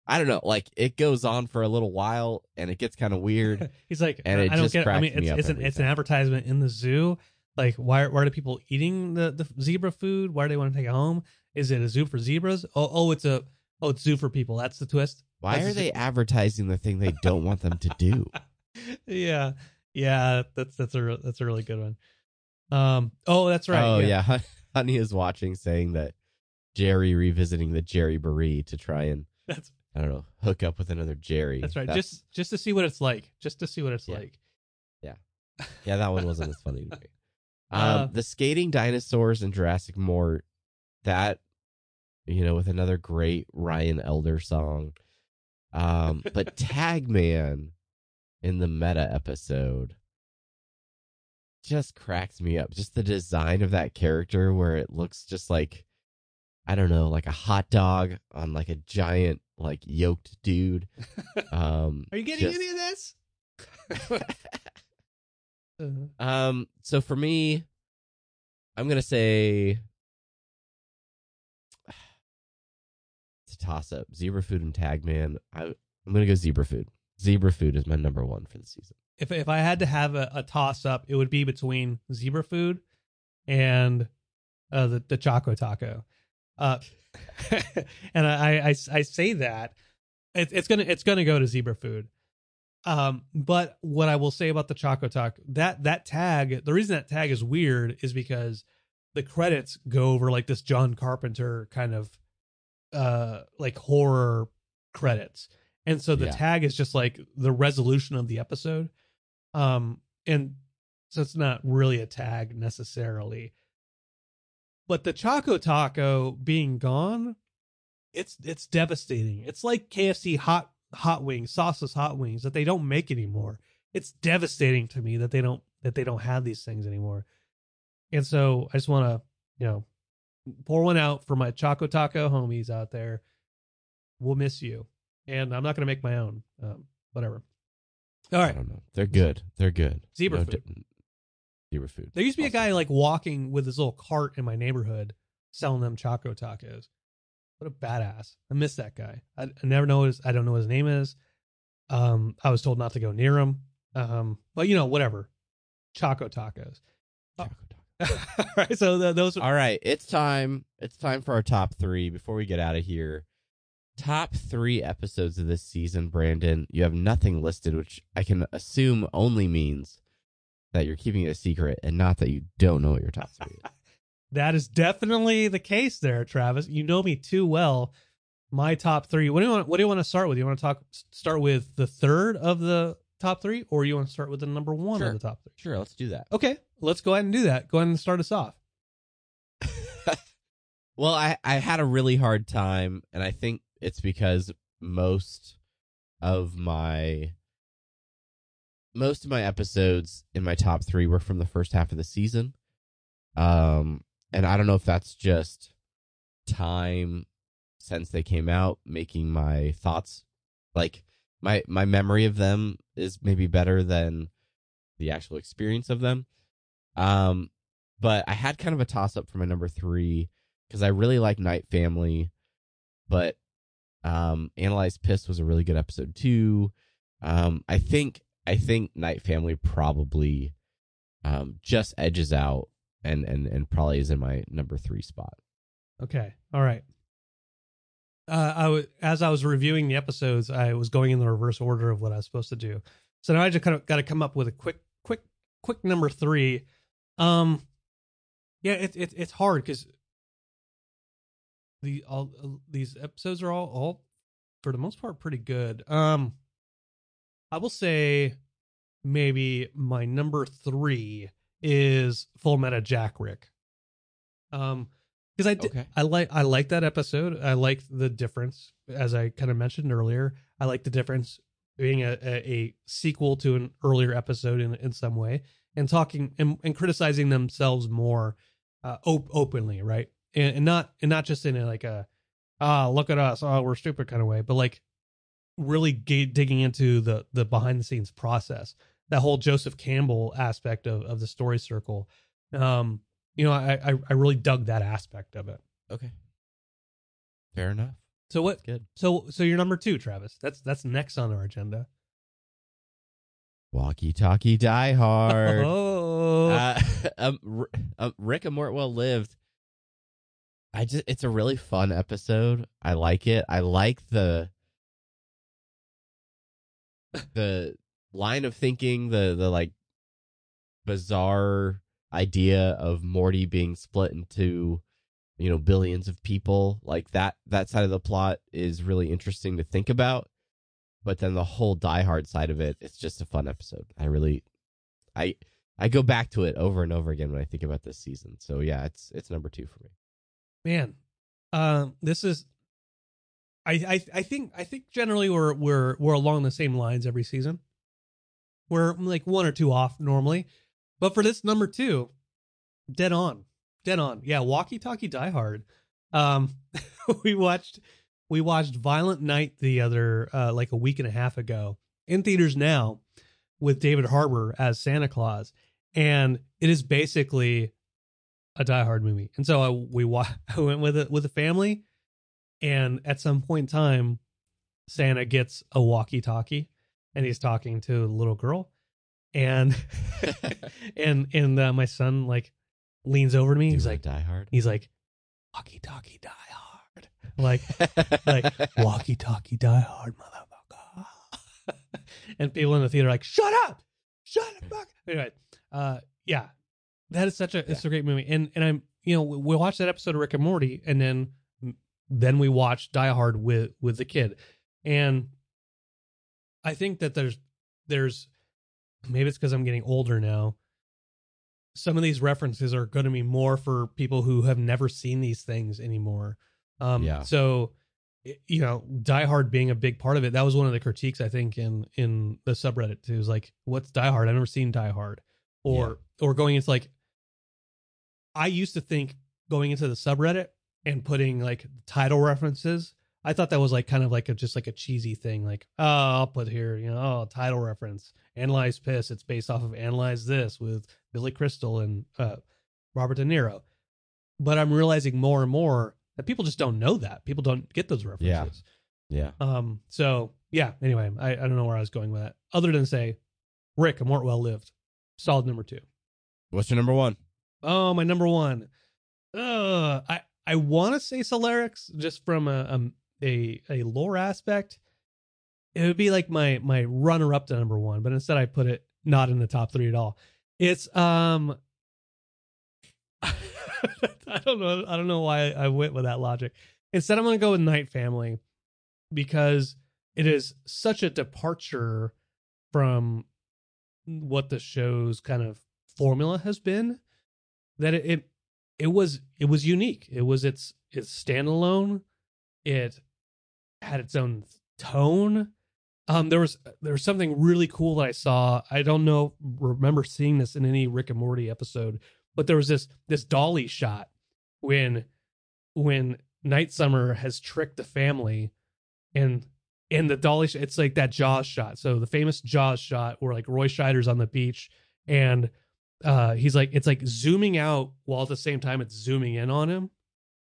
I don't know. Like it goes on for a little while and it gets kind of weird. <laughs> He's like, And it I don't just get. It. I mean, it's up it's an it's an advertisement in the zoo. Like, why why are the people eating the the zebra food? Why do they want to take it home? Is it a zoo for zebras? Oh oh, it's a oh it's zoo for people. That's the twist. Why That's are they <laughs> advertising the thing they don't want them to do? <laughs> yeah, yeah. That's that's a that's a really good one. Um. Oh, that's right. Oh yeah. <laughs> Honey is watching saying that Jerry revisiting the Jerryboree to try and <laughs> That's I don't know hook up with another Jerry. that's right. Just just to see what it's like. Just to see what it's Yeah. like. Yeah. Yeah, that one wasn't as funny to me. <laughs> Um, Uh, the skating dinosaurs in Juricksic Mort, that you know, with another great Ryan Elder song. Um, but Tagman in the meta episode just cracks me up. Just the design of that character where it looks just like I don't know, like a hot dog on like a giant like yoked dude. <laughs> Um Are you getting just- any of this? <laughs> <laughs> Uh, Um, so for me, I'm gonna say <sighs> it's a toss up. Zebra food and Tagman. I I'm gonna go zebra food. Zebra food is my number one for the season. If if I had to have a, a toss up, it would be between zebra food and uh, the the Choco Taco. Uh, <laughs> and I, I I say that It, it's gonna it's gonna go to zebra food. Um, but what I will say about the Choco Taco that that tag, the reason that tag is weird is because the credits go over like this John Carpenter kind of uh like horror credits. And so the Yeah. tag is just like the resolution of the episode. Um and so it's not really a tag necessarily. But the Choco Taco being gone, it's it's devastating. It's like KFC hot hot wings, sauceless hot wings that they don't make anymore. It's devastating to me that they don't that they don't have these things anymore. And so I just want to, you know, pour one out for my Choco Taco homies out there. We'll miss you. And I'm not going to make my own. Um, whatever. All I don't know. They're good. They're good. Zebra No food. di- zebra food. There used to be a guy like walking with his little cart in my neighborhood selling them Choco Tacos. What a badass. I miss that guy. I, I never know his, I don't know what his name is. Um, I was told not to go near him. Um, but you know, whatever. Choco Tacos. Choco Taco. <laughs> All right. So the, those, All right, it's time. It's time for our top three before we get out of here. Top three episodes of this season, Brandon. You have nothing listed, which I can assume only means that you're keeping it a secret and not that you don't know what your top three is. <laughs> That is definitely the case there, Travis. You know me too well. My top three. What do you want? What do you want to start with? You want to talk? Start with the third of the top three, or you want to start with the number one Sure. of the top three? Sure, let's do that. Okay, let's go ahead and do that. Go ahead and start us off. <laughs> Well, I, I had a really hard time, and I think it's because most of my most of my episodes in my top three were from the first half of the season. Um, and I don't know if that's just time since they came out, making my thoughts like my my memory of them is maybe better than the actual experience of them. Um, but I had kind of a toss up for my number three because I really like Night Family, but um, Analyze Piss was a really good episode too. Um, I think I think Night Family probably um just edges out and and and probably is in my number three spot. Okay, all right. Uh, I w- as I was reviewing the episodes, I was going in the reverse order of what I was supposed to do. So now I just kind of got to come up with a quick, quick, quick number three. Um, yeah, it's it, it's hard because the all uh, these episodes are all all for the most part pretty good. Um, I will say maybe my number three is Full Meta Jack Rick. Um, because I did, Okay. I like I like that episode. I like the difference, as I kind of mentioned earlier. I like the difference being a, a, a sequel to an earlier episode in in some way, and talking and, and criticizing themselves more uh, op- openly, right? And, and not and not just in a, like a ah look at us, oh we're stupid kind of way, but like really ga- digging into the the behind the scenes process. That whole Joseph Campbell aspect of of the story circle. Um, you know, I I, I really dug that aspect of it. Okay, fair enough. So what? Good. So so you're number two, Travis. That's that's next on our agenda. Walkie Talkie Die Hard. <laughs> Oh, uh, <laughs> um, R- um, Rick and Mortwell lived. I just it's a really fun episode. I like it. I like the the line of thinking, the the like bizarre idea of Morty being split into you know billions of people. Like that that side of the plot is really interesting to think about. But then the whole Die Hard side of it, it's just a fun episode. I really I I go back to it over and over again when I think about this season. So yeah, it's it's number two for me. Man, um, this is. I, I I think I think generally we're we're we're along the same lines every season. We're like one or two off normally, but for this number two, dead on, dead on. Yeah, Walkie Talkie Die Hard. Um, <laughs> we watched we watched Violent Night the other uh, like a week and a half ago in theaters now with David Harbour as Santa Claus, and it is basically a Die Hard movie. And so I, we wa- <laughs> I went with it with a family, and at some point in time, Santa gets a walkie-talkie, and he's talking to a little girl, and <laughs> <laughs> and and uh, my son like leans over to me. Do He's like, Die Hard. he's like, walkie-talkie, Die Hard. like like walkie talkie die hard motherfucker and people in the theater are like shut up shut up fuck. anyway uh yeah that is such a it's a great movie. And and i'm you know we, watched that episode of rick and morty and then then we watched die hard with with the kid. And i think that there's there's maybe it's because i'm getting older now some of these references are going to be more for people who have never seen these things anymore. Um Yeah. so you know die hard being a big part of it that was one of the critiques i think in in the subreddit. Too is like what's die hard? I've never seen die hard. Or or going into like i used to think going into the subreddit and putting like title references i thought that was like kind of like a just like a cheesy thing like oh i'll put here you know oh title reference. Analyze piss. It's based off of analyze this with billy crystal and uh robert de niro. But i'm realizing more and more that people just don't know that. People don't get those references. Yeah. um so yeah anyway I, I don't know where i was going with that other than say rick and mort well lived solid number two. What's your number one? Oh, my number one. I I want to say Solaricks just from a, um a a lore aspect. It would be like my my runner up to number one, but instead I put it not in the top three at all. It's um. <laughs> I don't know. I don't know why I went with that logic. Instead, I'm going to go with Night Family because it is such a departure from what the show's kind of formula has been that it, it it was it was unique. It was its its standalone. It had its own tone. Um, there was there was something really cool that I saw. I don't know remember seeing this in any Rick and Morty episode, but there was this this dolly shot when when Night Summer has tricked the family, and in the dolly, sh- it's like that Jaws shot. So the famous Jaws shot where like Roy Scheider's on the beach and uh he's like it's like zooming out while at the same time it's zooming in on him.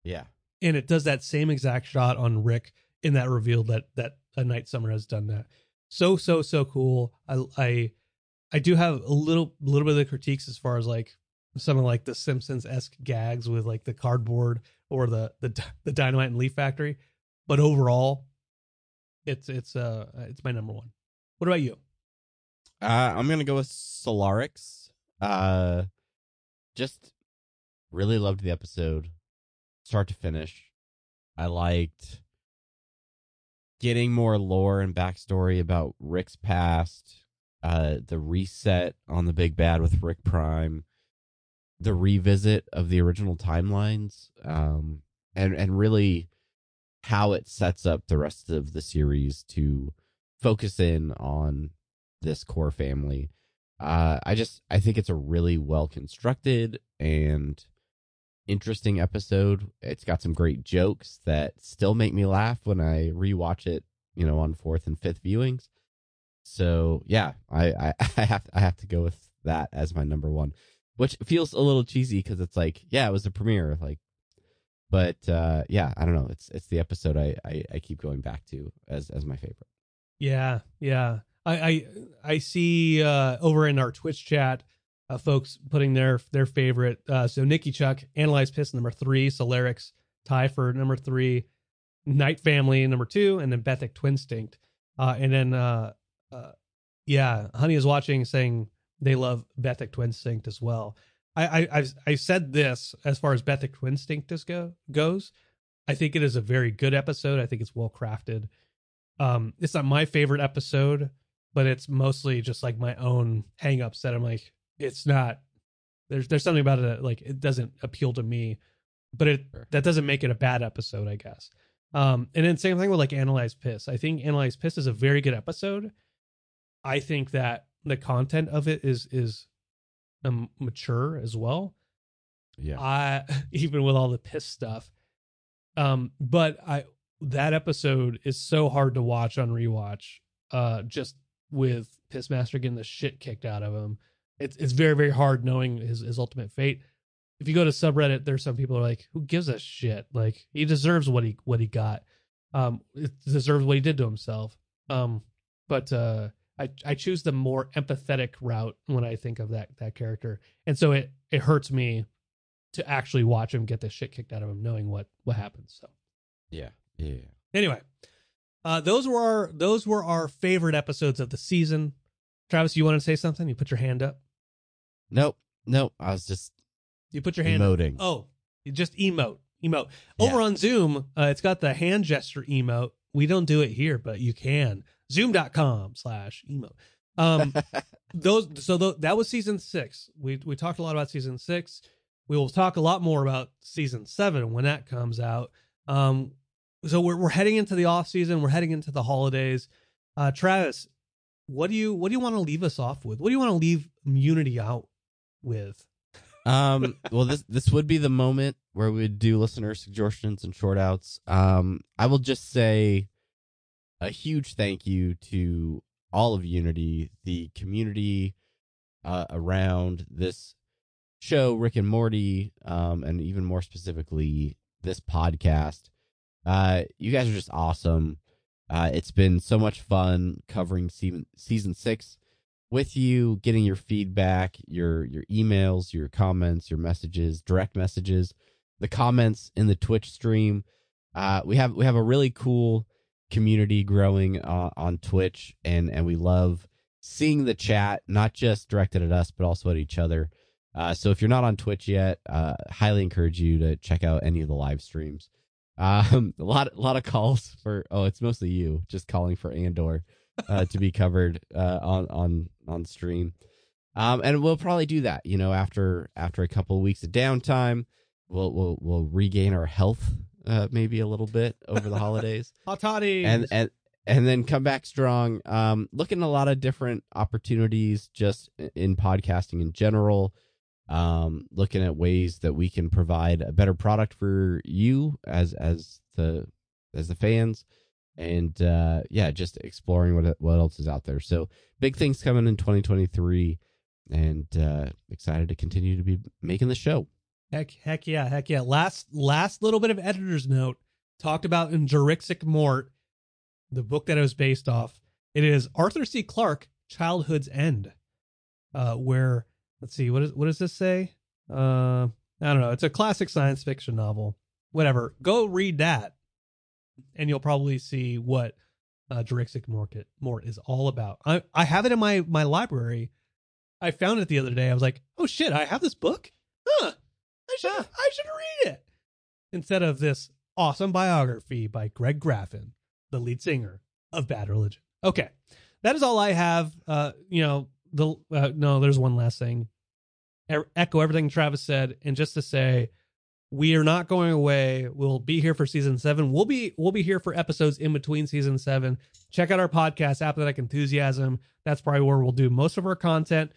Yeah. and it does that same exact shot on rick in that reveal that that a night summer has done that. So so so cool. I i i do have a little little bit of the critiques as far as like some of like the simpsons-esque gags with like the cardboard or the the the dynamite and leaf factory. But overall it's it's uh it's my number one. What about you? Uh, I'm gonna go with Solaricks. Uh, just really loved the episode, start to finish. I liked getting more lore and backstory about Rick's past. Uh, the reset on the big bad with Rick Prime, the revisit of the original timelines, um, and and really how it sets up the rest of the series to focus in on this core family. Uh, I just I think it's a really well constructed and interesting episode. It's got some great jokes that still make me laugh when I rewatch it, you know, on fourth and fifth viewings. So yeah, I I, <laughs> I have I have to go with that as my number one, which feels a little cheesy because it's like yeah, it was the premiere, like, but uh, yeah, I don't know. It's it's the episode I, I I keep going back to as as my favorite. Yeah, yeah. I I, I see uh, over in our Twitch chat, uh, folks putting their their favorite. Uh, so Nikki Chuck, Analyze Piss number three, Solaricks tie for number three, Night Family number two, and then Bethic Twinstinct. Uh, and then uh, uh, yeah, Honey is watching saying they love Bethic Twinstinct as well. I I I've, I said this as far as Bethic Twinstinct is go goes. I think it is a very good episode. I think it's well crafted. Um, it's not my favorite episode, but it's mostly just like my own hangups that I'm like, it's not. There's there's something about it that like it doesn't appeal to me, but it Sure. that doesn't make it a bad episode, I guess. Um, and then same thing with like Analyze Piss. I think Analyze Piss is a very good episode. I think that the content of it is is um, mature as well. Yeah, I <laughs> even with all the piss stuff. Um, but I that episode is so hard to watch on rewatch. Uh, just with Pissmaster getting the shit kicked out of him, it's it's very very hard knowing his his ultimate fate. If you go to subreddit, there's some people who are like, "Who gives a shit? Like he deserves what he what he got. Um, it deserves what he did to himself. Um, but uh, I I choose the more empathetic route when I think of that that character, and so it it hurts me to actually watch him get the shit kicked out of him, knowing what what happens. So Yeah. Yeah. Anyway, uh, those were our those were our favorite episodes of the season. Travis, you want to say something? You put your hand up. Nope. Nope. I was just You put your hand up. emoting. Oh, you just emote, emote. Over on Zoom, uh, it's got the hand gesture emote. We don't do it here, but you can. Zoom.com slash emote. Um, <laughs> those so th- that was season six. We we talked a lot about season six. We will talk a lot more about season seven when that comes out. Um, so we're we're heading into the off season. We're heading into the holidays. Uh, Travis, what do you what do you want to leave us off with? What do you want to leave Unity out with? um well this this would be the moment where we would do listener suggestions and short outs um i will just say a huge thank you to all of unity the community uh, around this show rick and morty um and even more specifically this podcast uh you guys are just awesome uh it's been so much fun covering season season six with you, getting your feedback, your your emails, your comments, your messages, direct messages, the comments in the Twitch stream. Uh, we have we have a really cool community growing uh, on Twitch, and and we love seeing the chat, not just directed at us, but also at each other. Uh, so if you're not on Twitch yet, uh, highly encourage you to check out any of the live streams. Um, <laughs> a lot a lot of calls for oh, it's mostly you just calling for Andor uh, to be covered uh, on on on stream. Um, and we'll probably do that, you know, after after a couple of weeks of downtime, we'll we'll we'll regain our health, uh, maybe a little bit over the holidays, <laughs> Hot toddies. and and and then come back strong. Um, looking at a lot of different opportunities just in podcasting in general. Um, looking at ways that we can provide a better product for you as as the as the fans and uh yeah just exploring what what else is out there so big things coming in 2023 and uh excited to continue to be making the show Heck, heck yeah, heck yeah. Last last little bit of editor's note talked about in Juricksic Mort, the book that it was based off. It is Arthur C. Clarke, Childhood's End, uh, where let's see, what is what does this say? Uh, I don't know. It's a classic science fiction novel. Whatever. Go read that, and you'll probably see what uh, Juricksic Mort, Mort is all about. I I have it in my my library. I found it the other day. I was like, oh shit, I have this book. Huh. I should I should read it instead of this awesome biography by Greg Graffin, the lead singer of Bad Religion. Okay, that is all I have. Uh, you know, the uh, no, there's one last thing. E- echo everything Travis said, and just to say, we are not going away. We'll be here for season seven. We'll be we'll be here for episodes in between season seven. Check out our podcast, Apathetic Enthusiasm. That's probably where we'll do most of our content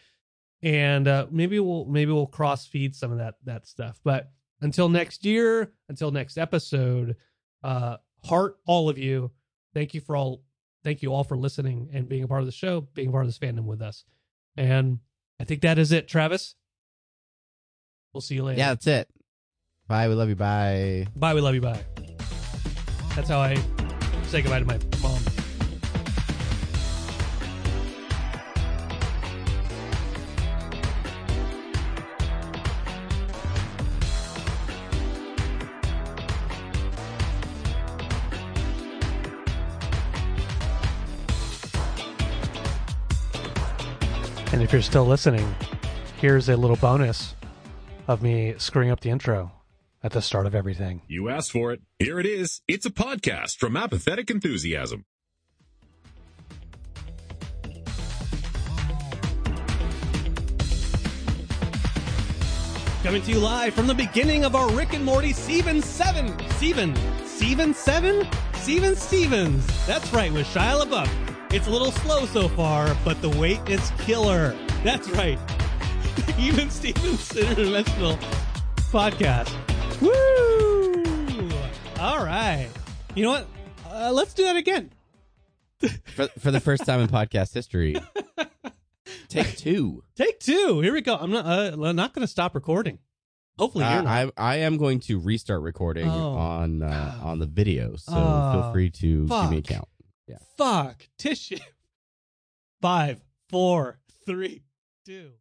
and uh, maybe we'll maybe we'll cross feed some of that that stuff. But until next year, until next episode, uh, heart all of you. Thank you for all. Thank you all for listening and being a part of the show, being a part of this fandom with us. And I think that is it, Travis. We'll see you later. yeah that's it bye we love you bye Bye. We love you. Bye. That's how I say goodbye to my mom. And if you're still listening, here's a little bonus of me screwing up the intro at the start of everything. You asked for it. Here it is. It's a podcast from Apathetic Enthusiasm. Coming to you live from the beginning of our Rick and Morty Season 7. Steven. Steven 7? Steven Stevens. That's right, with Shia LaBeouf. It's a little slow so far, but the wait is killer. That's right. <laughs> Even Stevens Interdimensional Podcast. Woo! All right. You know what? Uh, let's do that again. <laughs> for, for the first time in podcast history <laughs> take two Take two. Here we go. I'm not. Uh, I'm not going to stop recording. Hopefully, Uh. I I am going to restart recording Oh. on uh, on the video, so feel free to give me a fuck. Count. Fuck. Tissue. <laughs> Five, four, three, two.